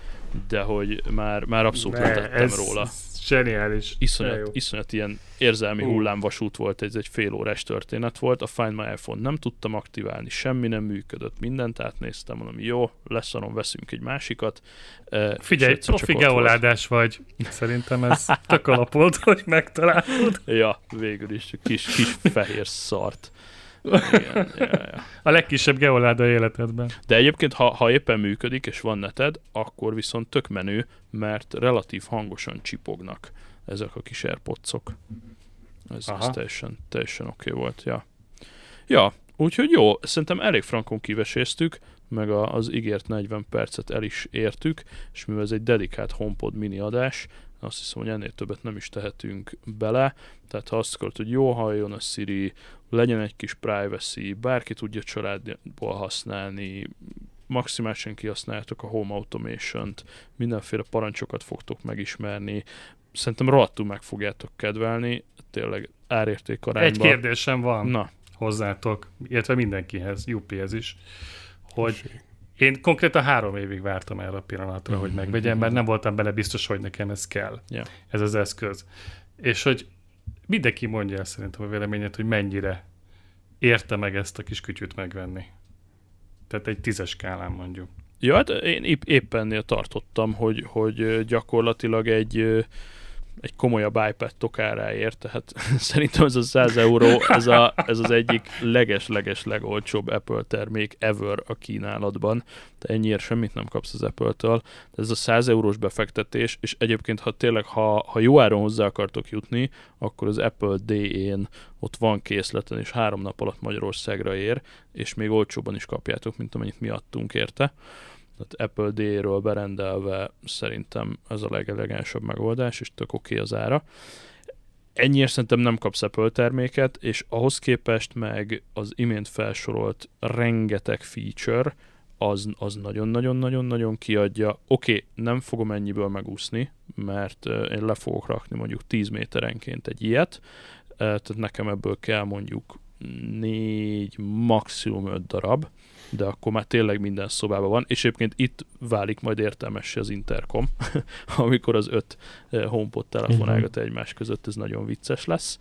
de hogy már, már abszolút Ne, letettem ez róla. Zseniális. Iszonyat, iszonyat ilyen érzelmi Ú. hullámvasút volt, ez egy fél órás történet volt, a Find My iPhone nem tudtam aktiválni, semmi nem működött, mindent átnéztem, mondom, jó, leszarom, veszünk egy másikat. Eh, Figyelj, profi geoládás vagy. Szerintem ez tök alapolt, hogy megtalálod. Ja, végül is, kis, kis fehér szart. Igen, ja, ja. A legkisebb geoláda életedben. De egyébként, ha, ha éppen működik, és van neted, akkor viszont tök menő, mert relatív hangosan csipognak ezek a kis airpodsok. Ez, ez teljesen, teljesen oké okay volt, ja. Ja, úgyhogy jó, szerintem elég frankon kiveséztük, meg a, az ígért 40 percet el is értük, és mivel ez egy dedikált HomePod mini adás, azt hiszem, hogy ennél többet nem is tehetünk bele, tehát ha azt akarod, hogy jó halljon a Siri, legyen egy kis privacy, bárki tudja családból használni, maximálisan kihasználjátok a Home Automation-t, mindenféle parancsokat fogtok megismerni, szerintem rohadtul meg fogjátok kedvelni, tényleg árérték Egy arányban. kérdésem van Na, hozzátok, illetve mindenkihez, Jupihez is, hogy én konkrétan három évig vártam erre a pillanatra, hogy megvegyem, mert nem voltam bele biztos, hogy nekem ez kell, Ja. ez az eszköz. És hogy mindenki mondja el szerintem a véleményet, hogy mennyire érte meg ezt a kis kütyűt megvenni. Tehát egy tízes skálán mondjuk. Ja, hát én épp, éppennél tartottam, hogy, hogy gyakorlatilag egy, egy komolyabb iPad tokáráért, tehát szerintem ez a 100 euró, ez, a, ez az egyik leges-leges legolcsóbb Apple termék ever a kínálatban. Te ennyiért semmit nem kapsz az Apple-től. De ez a 100 eurós befektetés, és egyébként, ha tényleg, ha, ha jó áron hozzá akartok jutni, akkor az Apple D-én ott van készleten, és három nap alatt Magyarországra ér, és még olcsóban is kapjátok, mint amennyit mi adtunk érte. Tehát Apple D-ről berendelve szerintem ez a legelegánsabb megoldás, és tök oké az ára. Ennyiért szerintem nem kapsz Apple terméket, és ahhoz képest meg az imént felsorolt rengeteg feature, az, az nagyon-nagyon-nagyon-nagyon kiadja. Oké, okay, nem fogom ennyiből megúszni, mert én le fogok rakni mondjuk 10 méterenként egy ilyet, tehát nekem ebből kell mondjuk négy, maximum öt darab, de akkor már tényleg minden szobában van, és egyébként itt válik majd értelmessé az interkom, amikor az öt eh, HomePod telefonálgat egymás között, ez nagyon vicces lesz.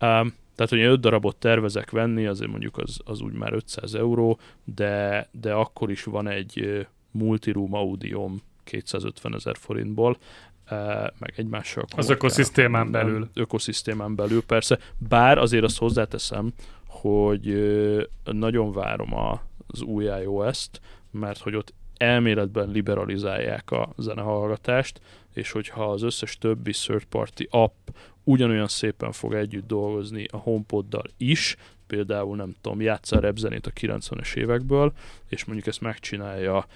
Um, tehát, hogy én öt darabot tervezek venni, azért mondjuk az, az úgy már 500 euró, de, de akkor is van egy eh, multiroom audióm 250 ezer forintból, eh, meg egymással Az ökoszisztémán belül. Ökoszisztémán belül, persze. Bár azért azt hozzáteszem, hogy nagyon várom a, az új iOS-t, mert hogy ott elméletben liberalizálják a zenehallgatást, és hogyha az összes többi third party app ugyanolyan szépen fog együtt dolgozni a HomePoddal is, például nem tudom, játssza a rap zenét a 90-es évekből, és mondjuk ezt megcsinálja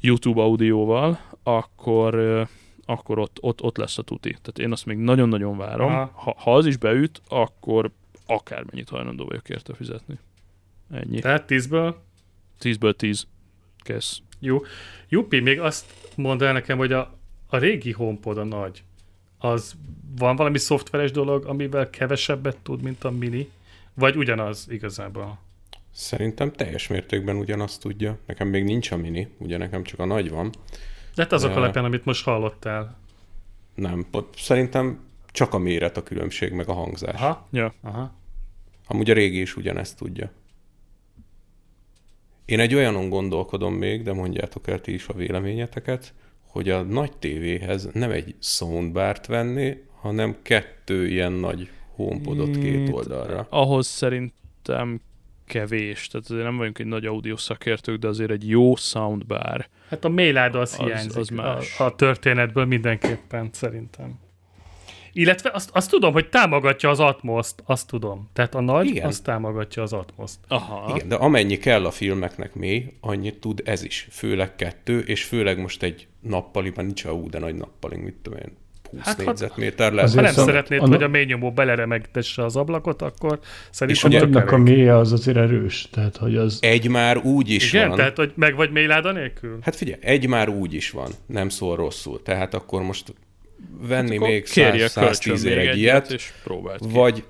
YouTube audióval, akkor akkor ott, ott, ott lesz a tuti. Tehát én azt még nagyon-nagyon várom. Aha. Ha, ha az is beüt, akkor akármennyit hajlandó vagyok érte fizetni. Ennyi. Tehát tízből 10-ből 10. Kész. Jó. Jupi, még azt mondd el nekem, hogy a, a régi HomePod a nagy, az van valami szoftveres dolog, amivel kevesebbet tud, mint a mini? Vagy ugyanaz igazából? Szerintem teljes mértékben ugyanazt tudja. Nekem még nincs a mini, ugye nekem csak a nagy van. De hát azok Ja. alapján, amit most hallottál. Nem, szerintem csak a méret a különbség, meg a hangzás. Aha, Ja. aha. Amúgy a régi is ugyanezt tudja. Én egy olyanon gondolkodom még, de mondjátok el ti is a véleményeteket, hogy a nagy tévéhez nem egy soundbart venni, hanem kettő ilyen nagy homepodot két oldalra. Ahhoz szerintem kevés. Tehát azért nem vagyunk egy nagy audio szakértők, de azért egy jó soundbar. Hát a méláda az, Az- hiányzik az más. A, a történetből mindenképpen szerintem. Illetve azt, azt tudom, hogy támogatja az Atmoszt, azt tudom. Tehát a nagy, Igen. azt támogatja az Atmoszt. Aha. Igen, de amennyi kell a filmeknek mély, annyit tud ez is. Főleg kettő, és főleg most egy nappaliban nincs a ú, de nagy nappali, mit tudom én, 20 Hát, négyzetméter lesz. Ha nem szom- szeretnéd, a- hogy a ményomó beleremegtesse az ablakot, akkor És szerintem tök Annak a mélye az azért erős, tehát hogy az... Egy már úgy is Igen, van. tehát hogy meg vagy mélyláda nélkül? Hát figyelj, egy már úgy is van, nem szól rosszul. Tehát akkor most venni Akkor még kérje 100, 110 kölcsön ér még egy ilyet, és próbáld ki. vagy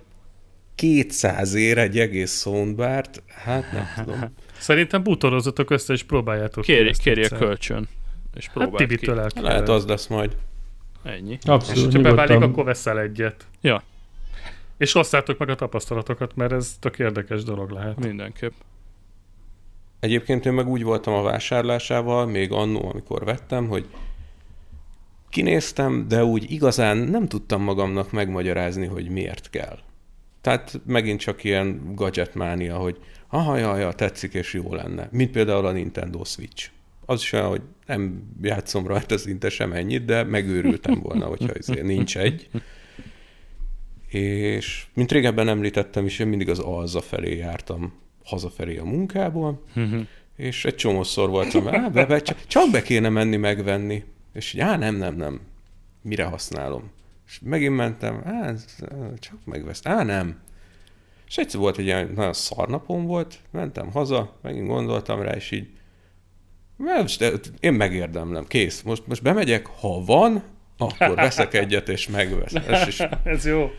200 ér egy egész soundbart, hát nem tudom. Szerintem bútorozatok össze, és próbáljátok ki Kérje, kérje egyszer. kölcsön, és Hát próbáld ki. Tibitől el Lehet az lesz majd. Ennyi. És Abszolút, ha beválik, nyugodtan. akkor veszel egyet. Ja. És osszátok meg a tapasztalatokat, mert ez tök érdekes dolog lehet. Mindenképp. Egyébként én meg úgy voltam a vásárlásával, még annó, amikor vettem, hogy kinéztem, de úgy igazán nem tudtam magamnak megmagyarázni, hogy miért kell. Tehát megint csak ilyen gadgetmánia, hogy aha, jaj, jaj, tetszik és jó lenne. Mint például a Nintendo Switch. Az is olyan, hogy nem játszom rajta szinte sem ennyit, de megőrültem volna, hogyha ezért nincs egy. És mint régebben említettem is, én mindig az alza felé jártam hazafelé a munkából, és egy csomószor voltam, be, be, csak, csak be kéne menni megvenni. És így, á, nem, nem, nem. Mire használom? És megint mentem, á, ez, csak megvesz. Á, nem. És egyszer volt egy ilyen nagyon szar napom volt, mentem haza, megint gondoltam rá, és így, most de én megérdemlem, kész. Most, most bemegyek, ha van, akkor veszek egyet, és megvesz. És, és Ez jó.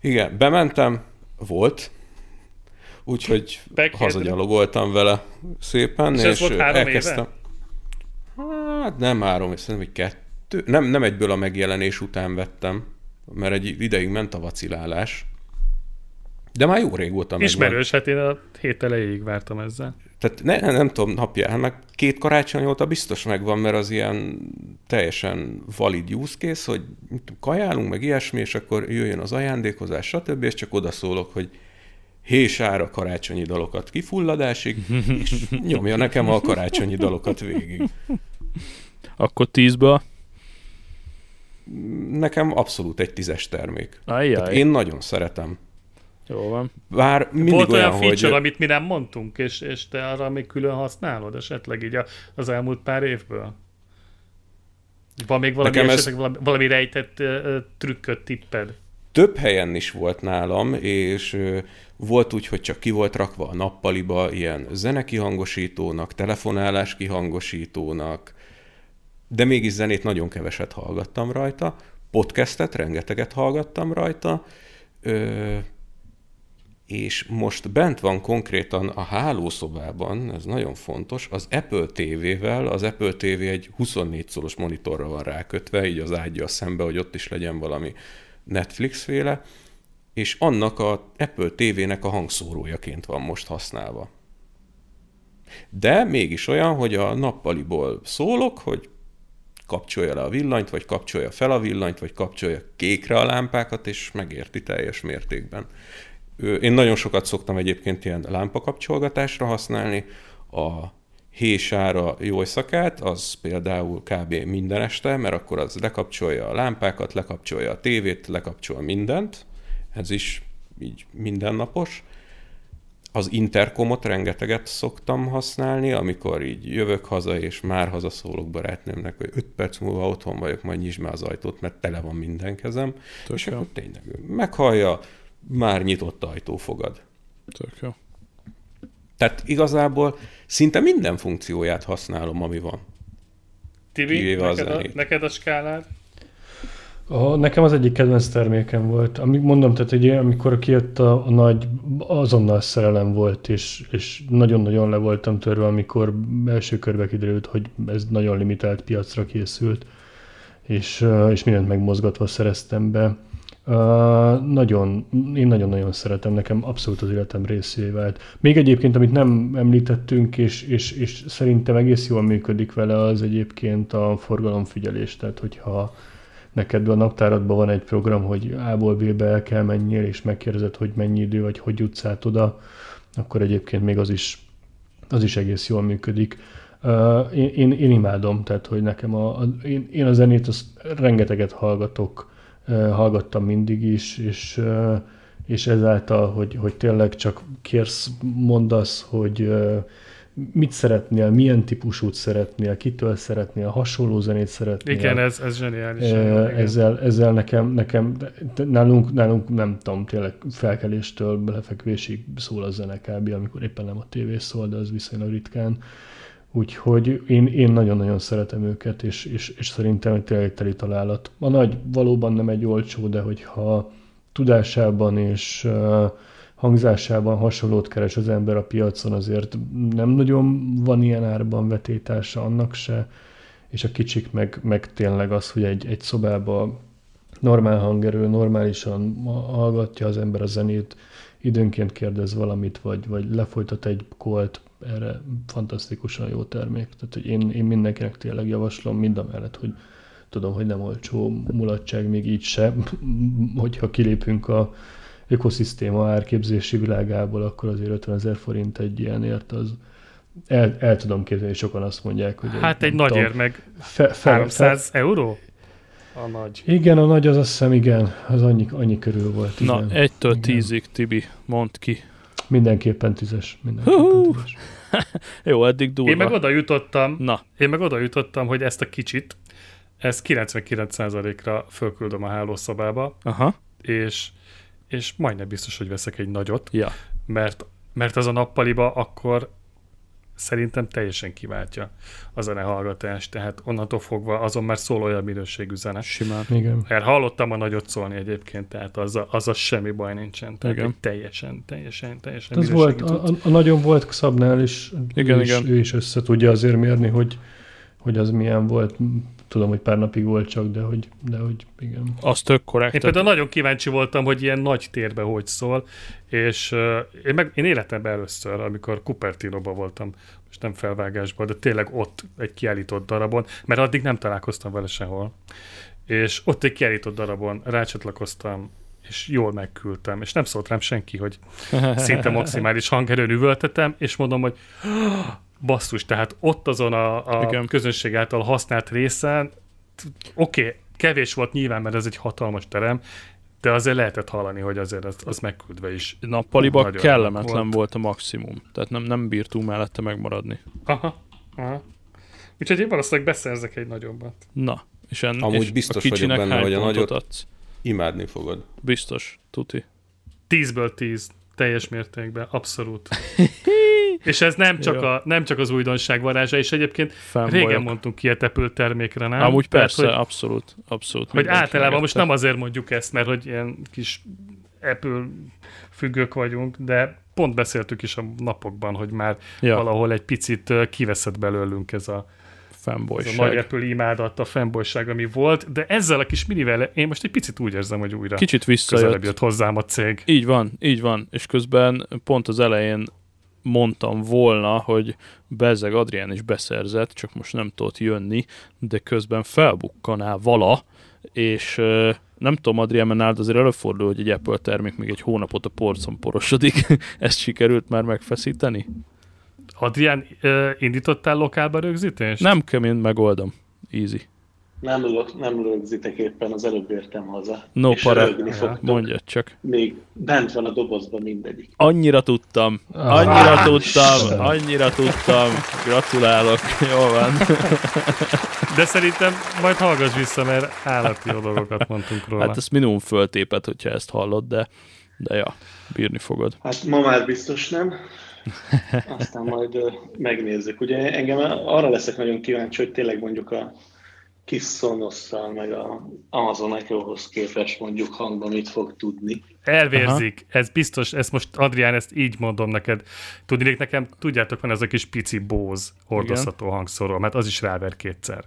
igen, bementem, volt, úgyhogy hazagyalogoltam vele szépen, És és, ez volt három elkezdtem. Hát nem három, szerintem, hogy kettő. Nem, nem egyből a megjelenés után vettem, mert egy ideig ment a vacilálás. De már jó régóta megvan. Ismerős, hát én a hét elejéig vártam ezzel. Tehát ne, nem, nem tudom, napján, meg két karácsony óta biztos megvan, mert az ilyen teljesen valid use case, hogy kajálunk, meg ilyesmi, és akkor jöjjön az ajándékozás, stb., és csak odaszólok, hogy hés ára karácsonyi dalokat kifulladásig, és nyomja nekem a karácsonyi dalokat végig. Akkor tízből. Nekem abszolút egy tízes termék. Ajjaj. Tehát én nagyon szeretem. Jó van. Bár mindig Volt olyan, olyan, feature, hogy... amit mi nem mondtunk, és, és te arra még külön használod esetleg így az elmúlt pár évből? Van még valami, Nekem ez- esetleg valami, valami rejtett uh, trükköt, tipped? több helyen is volt nálam, és volt úgy, hogy csak ki volt rakva a nappaliba ilyen zenekihangosítónak, telefonálás kihangosítónak, de mégis zenét nagyon keveset hallgattam rajta, podcastet rengeteget hallgattam rajta, ö, és most bent van konkrétan a hálószobában, ez nagyon fontos, az Apple TV-vel, az Apple TV egy 24 szoros monitorra van rákötve, így az ágya szembe, hogy ott is legyen valami Netflix féle, és annak a Apple TV-nek a hangszórójaként van most használva. De mégis olyan, hogy a nappaliból szólok, hogy kapcsolja le a villanyt, vagy kapcsolja fel a villanyt, vagy kapcsolja kékre a lámpákat, és megérti teljes mértékben. Én nagyon sokat szoktam egyébként ilyen lámpakapcsolgatásra használni. A hésára jó szakát, az például kb. minden este, mert akkor az lekapcsolja a lámpákat, lekapcsolja a tévét, lekapcsol mindent. Ez is így mindennapos. Az interkomot rengeteget szoktam használni, amikor így jövök haza, és már hazaszólok barátnőmnek, hogy 5 perc múlva otthon vagyok, majd nyisd már az ajtót, mert tele van minden kezem. Tök és jó. akkor tényleg meghallja, már nyitott ajtó fogad. Tök jó. Tehát igazából szinte minden funkcióját használom, ami van. Tibi, neked a, neked a skálád? A, nekem az egyik kedvenc termékem volt. Amíg mondom, tehát egy, amikor kijött a, a nagy, azonnal szerelem volt, és, és nagyon-nagyon le voltam törve, amikor első körbe kiderült, hogy ez nagyon limitált piacra készült, és, és mindent megmozgatva szereztem be. Uh, nagyon, én nagyon-nagyon szeretem, nekem abszolút az életem részévé vált. Még egyébként, amit nem említettünk, és, és, és szerintem egész jól működik vele, az egyébként a forgalomfigyelés. Tehát, hogyha neked a naptáradban van egy program, hogy A-ból B-be el kell menjél, és megkérdezed, hogy mennyi idő, vagy hogy jutsz át oda, akkor egyébként még az is, az is egész jól működik. Uh, én, én, én imádom, tehát hogy nekem a, a én, én a zenét azt rengeteget hallgatok, uh, hallgattam mindig is, és, uh, és ezáltal, hogy, hogy tényleg csak kérsz, mondasz, hogy uh, mit szeretnél, milyen típusút szeretnél, kitől szeretnél, hasonló zenét szeretnél. Igen, ez, ez zseniális. Igen. ezzel, ezzel nekem, nekem nálunk, nálunk nem tudom, tényleg felkeléstől lefekvésig szól a zene kb, amikor éppen nem a tévé szól, de az viszonylag ritkán. Úgyhogy én, én nagyon-nagyon szeretem őket, és, és, és szerintem egy tényleg teli találat. A nagy valóban nem egy olcsó, de hogyha tudásában és uh, hangzásában hasonlót keres az ember a piacon, azért nem nagyon van ilyen árban vetétása annak se, és a kicsik meg, meg tényleg az, hogy egy, egy szobába normál hangerő, normálisan hallgatja az ember a zenét, időnként kérdez valamit, vagy, vagy lefolytat egy kolt, erre fantasztikusan jó termék. Tehát hogy én, én mindenkinek tényleg javaslom, mind a mellett, hogy tudom, hogy nem olcsó mulatság még így se, hogyha kilépünk a ökoszisztéma árképzési világából, akkor azért 50 ezer forint egy ilyenért az el, el tudom képzelni, sokan azt mondják, hogy... Hát egy, egy nagy ér meg fe, fe, 300 fe, euró? A nagy. Igen, a nagy az azt hiszem, igen, az annyi, annyi körül volt. Na, igen. egytől tízig, Tibi, mondd ki. Mindenképpen tízes. Mindenképpen tízes. Jó, eddig durva. Én meg oda jutottam, Na. én meg oda jutottam, hogy ezt a kicsit, ezt 99%-ra fölküldöm a hálószobába, Aha. és, és majdnem biztos, hogy veszek egy nagyot, Ja. mert, mert az a nappaliba akkor szerintem teljesen kiváltja a zenehallgatást, tehát onnantól fogva azon már szól olyan minőségű zene. Simán. Igen. Mert hallottam a nagyot szólni egyébként, tehát az a, az a semmi baj nincsen. Tehát Igen. teljesen, teljesen, teljesen Az volt, a, a, a nagyon volt Szabnál is, Igen, ő, is, igen. ő is össze tudja azért mérni, hogy, hogy az milyen volt. Tudom, hogy pár napig volt csak, de hogy, de hogy igen. Az tök korrekt. Én például nagyon kíváncsi voltam, hogy ilyen nagy térbe hogy szól, és uh, én, meg, én életemben először, amikor Cupertino-ban voltam, most nem felvágásban, de tényleg ott egy kiállított darabon, mert addig nem találkoztam vele sehol, és ott egy kiállított darabon rácsatlakoztam, és jól megküldtem, és nem szólt rám senki, hogy szinte maximális hangerőn üvöltetem, és mondom, hogy basszus, tehát ott azon a, a Igen. közönség által használt részen, oké, okay, kevés volt nyilván, mert ez egy hatalmas terem, de azért lehetett hallani, hogy azért az, az megküldve is. Nappaliban Nagyon kellemetlen volt. volt. a maximum. Tehát nem, nem bírtunk mellette megmaradni. Aha, aha. Úgyhogy én valószínűleg beszerzek egy nagyobbat. Na, és, en, Amúgy és biztos a vagyok kicsinek benne, hány hogy a nagyot- adsz? Imádni fogod. Biztos, tuti. Tízből tíz, teljes mértékben, abszolút. és ez nem csak, a, nem csak az újdonság varázsa, és egyébként Fanboyok. régen mondtunk kietepült termékre, nem? Amúgy Tehát, persze, hogy, abszolút, abszolút. hogy általában most nem azért mondjuk ezt, mert hogy ilyen kis Apple függők vagyunk, de pont beszéltük is a napokban, hogy már ja, valahol egy picit kiveszett belőlünk ez a, ez a nagy fanboyság. Apple imádat, a fanboyság, ami volt, de ezzel a kis minivel én most egy picit úgy érzem, hogy újra Kicsit közelebb visszajött. jött hozzám a cég. Így van, így van. És közben pont az elején mondtam volna, hogy Bezeg Adrián is beszerzett, csak most nem tudott jönni, de közben felbukkanál vala, és nem tudom, Adrián, mert nálad azért előfordul, hogy egy Apple termék még egy hónapot a porcon porosodik. Ezt sikerült már megfeszíteni? Adrián, indítottál lokálba rögzítést? Nem kell, én megoldom. Easy. Nem, rög- nem rögzítek éppen, az előbb értem haza. No és para. Mondja csak. Még bent van a dobozban mindegyik. Annyira tudtam, annyira tudtam, annyira tudtam. Gratulálok, jól van. De szerintem majd hallgass vissza, mert állati jó dolgokat mondtunk róla. Hát ezt minimum föltépet, hogyha ezt hallod, de, de ja, bírni fogod. Hát ma már biztos nem. Aztán majd megnézzük. Ugye engem arra leszek nagyon kíváncsi, hogy tényleg mondjuk a kis Sonosszal, meg a Amazon Echo-hoz képest mondjuk hangban mit fog tudni. Elvérzik, ez biztos, ezt most Adrián, ezt így mondom neked. Tudnék nekem, tudjátok, van ez a kis pici Bose hordozható hangszóró, mert az is ráver kétszer.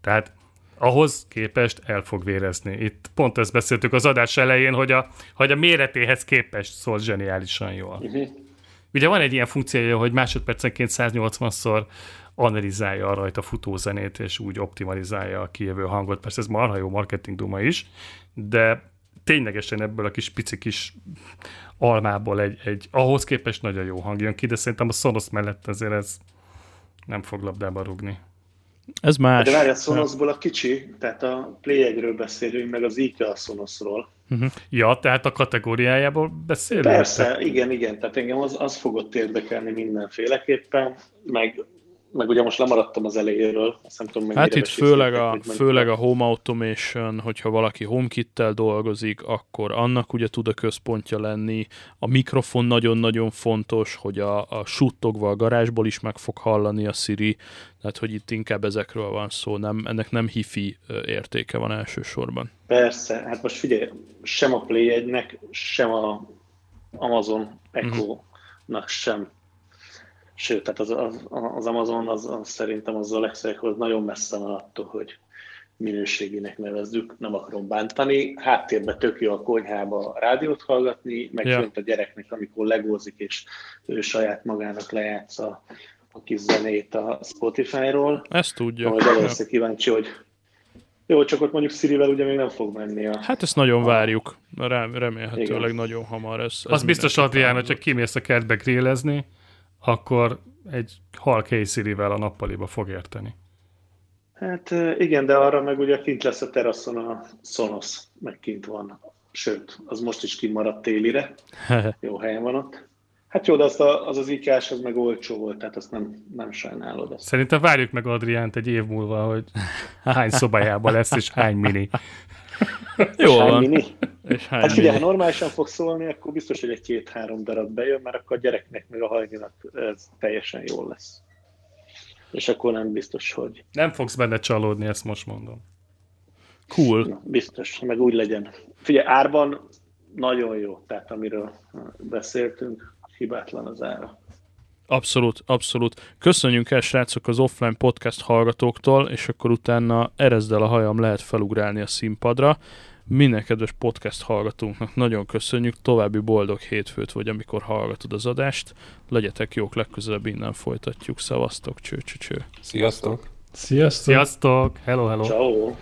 Tehát ahhoz képest el fog vérezni. Itt pont ezt beszéltük az adás elején, hogy a, hogy a méretéhez képest szól zseniálisan jól. Uh-huh. Ugye van egy ilyen funkciója, hogy másodpercenként 180-szor analizálja a rajta futózenét, és úgy optimalizálja a kijövő hangot. Persze ez marha jó marketing duma is, de ténylegesen ebből a kis pici kis almából egy, egy ahhoz képest nagyon jó hang jön ki, de szerintem a Sonos mellett azért ez nem fog labdába rugni. Ez más. De várj, a Sonosból a kicsi, tehát a Play-egről beszélünk, meg az IKEA Sonosról. Ja, tehát a kategóriájából beszélünk? Persze, igen, igen, tehát engem az, az fogott érdekelni mindenféleképpen, meg, meg ugye most lemaradtam az elejéről, azt nem tudom, Hát itt főleg a, főleg a home automation, hogyha valaki HomeKit-tel dolgozik, akkor annak ugye tud a központja lenni. A mikrofon nagyon-nagyon fontos, hogy a, a suttogva a garázsból is meg fog hallani a Siri, tehát hogy itt inkább ezekről van szó, nem, ennek nem hifi értéke van elsősorban. Persze, hát most figyelj, sem a Play 1-nek, sem a Amazon Echo-nak sem Sőt, tehát az, az, az Amazon az, az szerintem az Alexákhoz nagyon messze van attól, hogy minőségének nevezzük, nem akarom bántani. Háttérben tök jó a konyhába a rádiót hallgatni, meg ja. a gyereknek, amikor legózik, és ő saját magának lejátsza a kis zenét a Spotify-ról. Ezt tudja. Majd először kíváncsi, hogy jó, csak ott mondjuk Sirivel ugye még nem fog menni. A, hát ezt nagyon a... várjuk. Remélhetőleg Igen. nagyon hamar ez. ez Az biztos, Adrián, hogyha kimész a kertbe grillezni, akkor egy hal Sirivel a nappaliba fog érteni. Hát igen, de arra meg ugye kint lesz a teraszon a Sonos, meg kint van. Sőt, az most is kimaradt télire. Jó helyen van ott. Hát jó, de az a, az, az ikás, az meg olcsó volt, tehát azt nem, nem sajnálod. Azt. Szerintem várjuk meg Adriánt egy év múlva, hogy hány szobájában lesz, és hány mini. Jó hány van. Mini? És hány hát figyelj, ha normálisan fog szólni, akkor biztos, hogy egy két-három darab bejön, mert akkor a gyereknek meg a hajninak ez teljesen jól lesz. És akkor nem biztos, hogy... Nem fogsz benne csalódni, ezt most mondom. Cool. Na, biztos, meg úgy legyen. Figyelj, árban nagyon jó, tehát amiről beszéltünk, hibátlan az ára. Abszolút, abszolút. Köszönjük el, srácok, az offline podcast hallgatóktól, és akkor utána erezdel a hajam lehet felugrálni a színpadra. Minden kedves podcast hallgatónknak nagyon köszönjük, további boldog hétfőt vagy amikor hallgatod az adást. Legyetek jók, legközelebb innen folytatjuk. Szevasztok, cső, cső, cső. Sziasztok! Sziasztok! Sziasztok! Hello, hello! Ciao.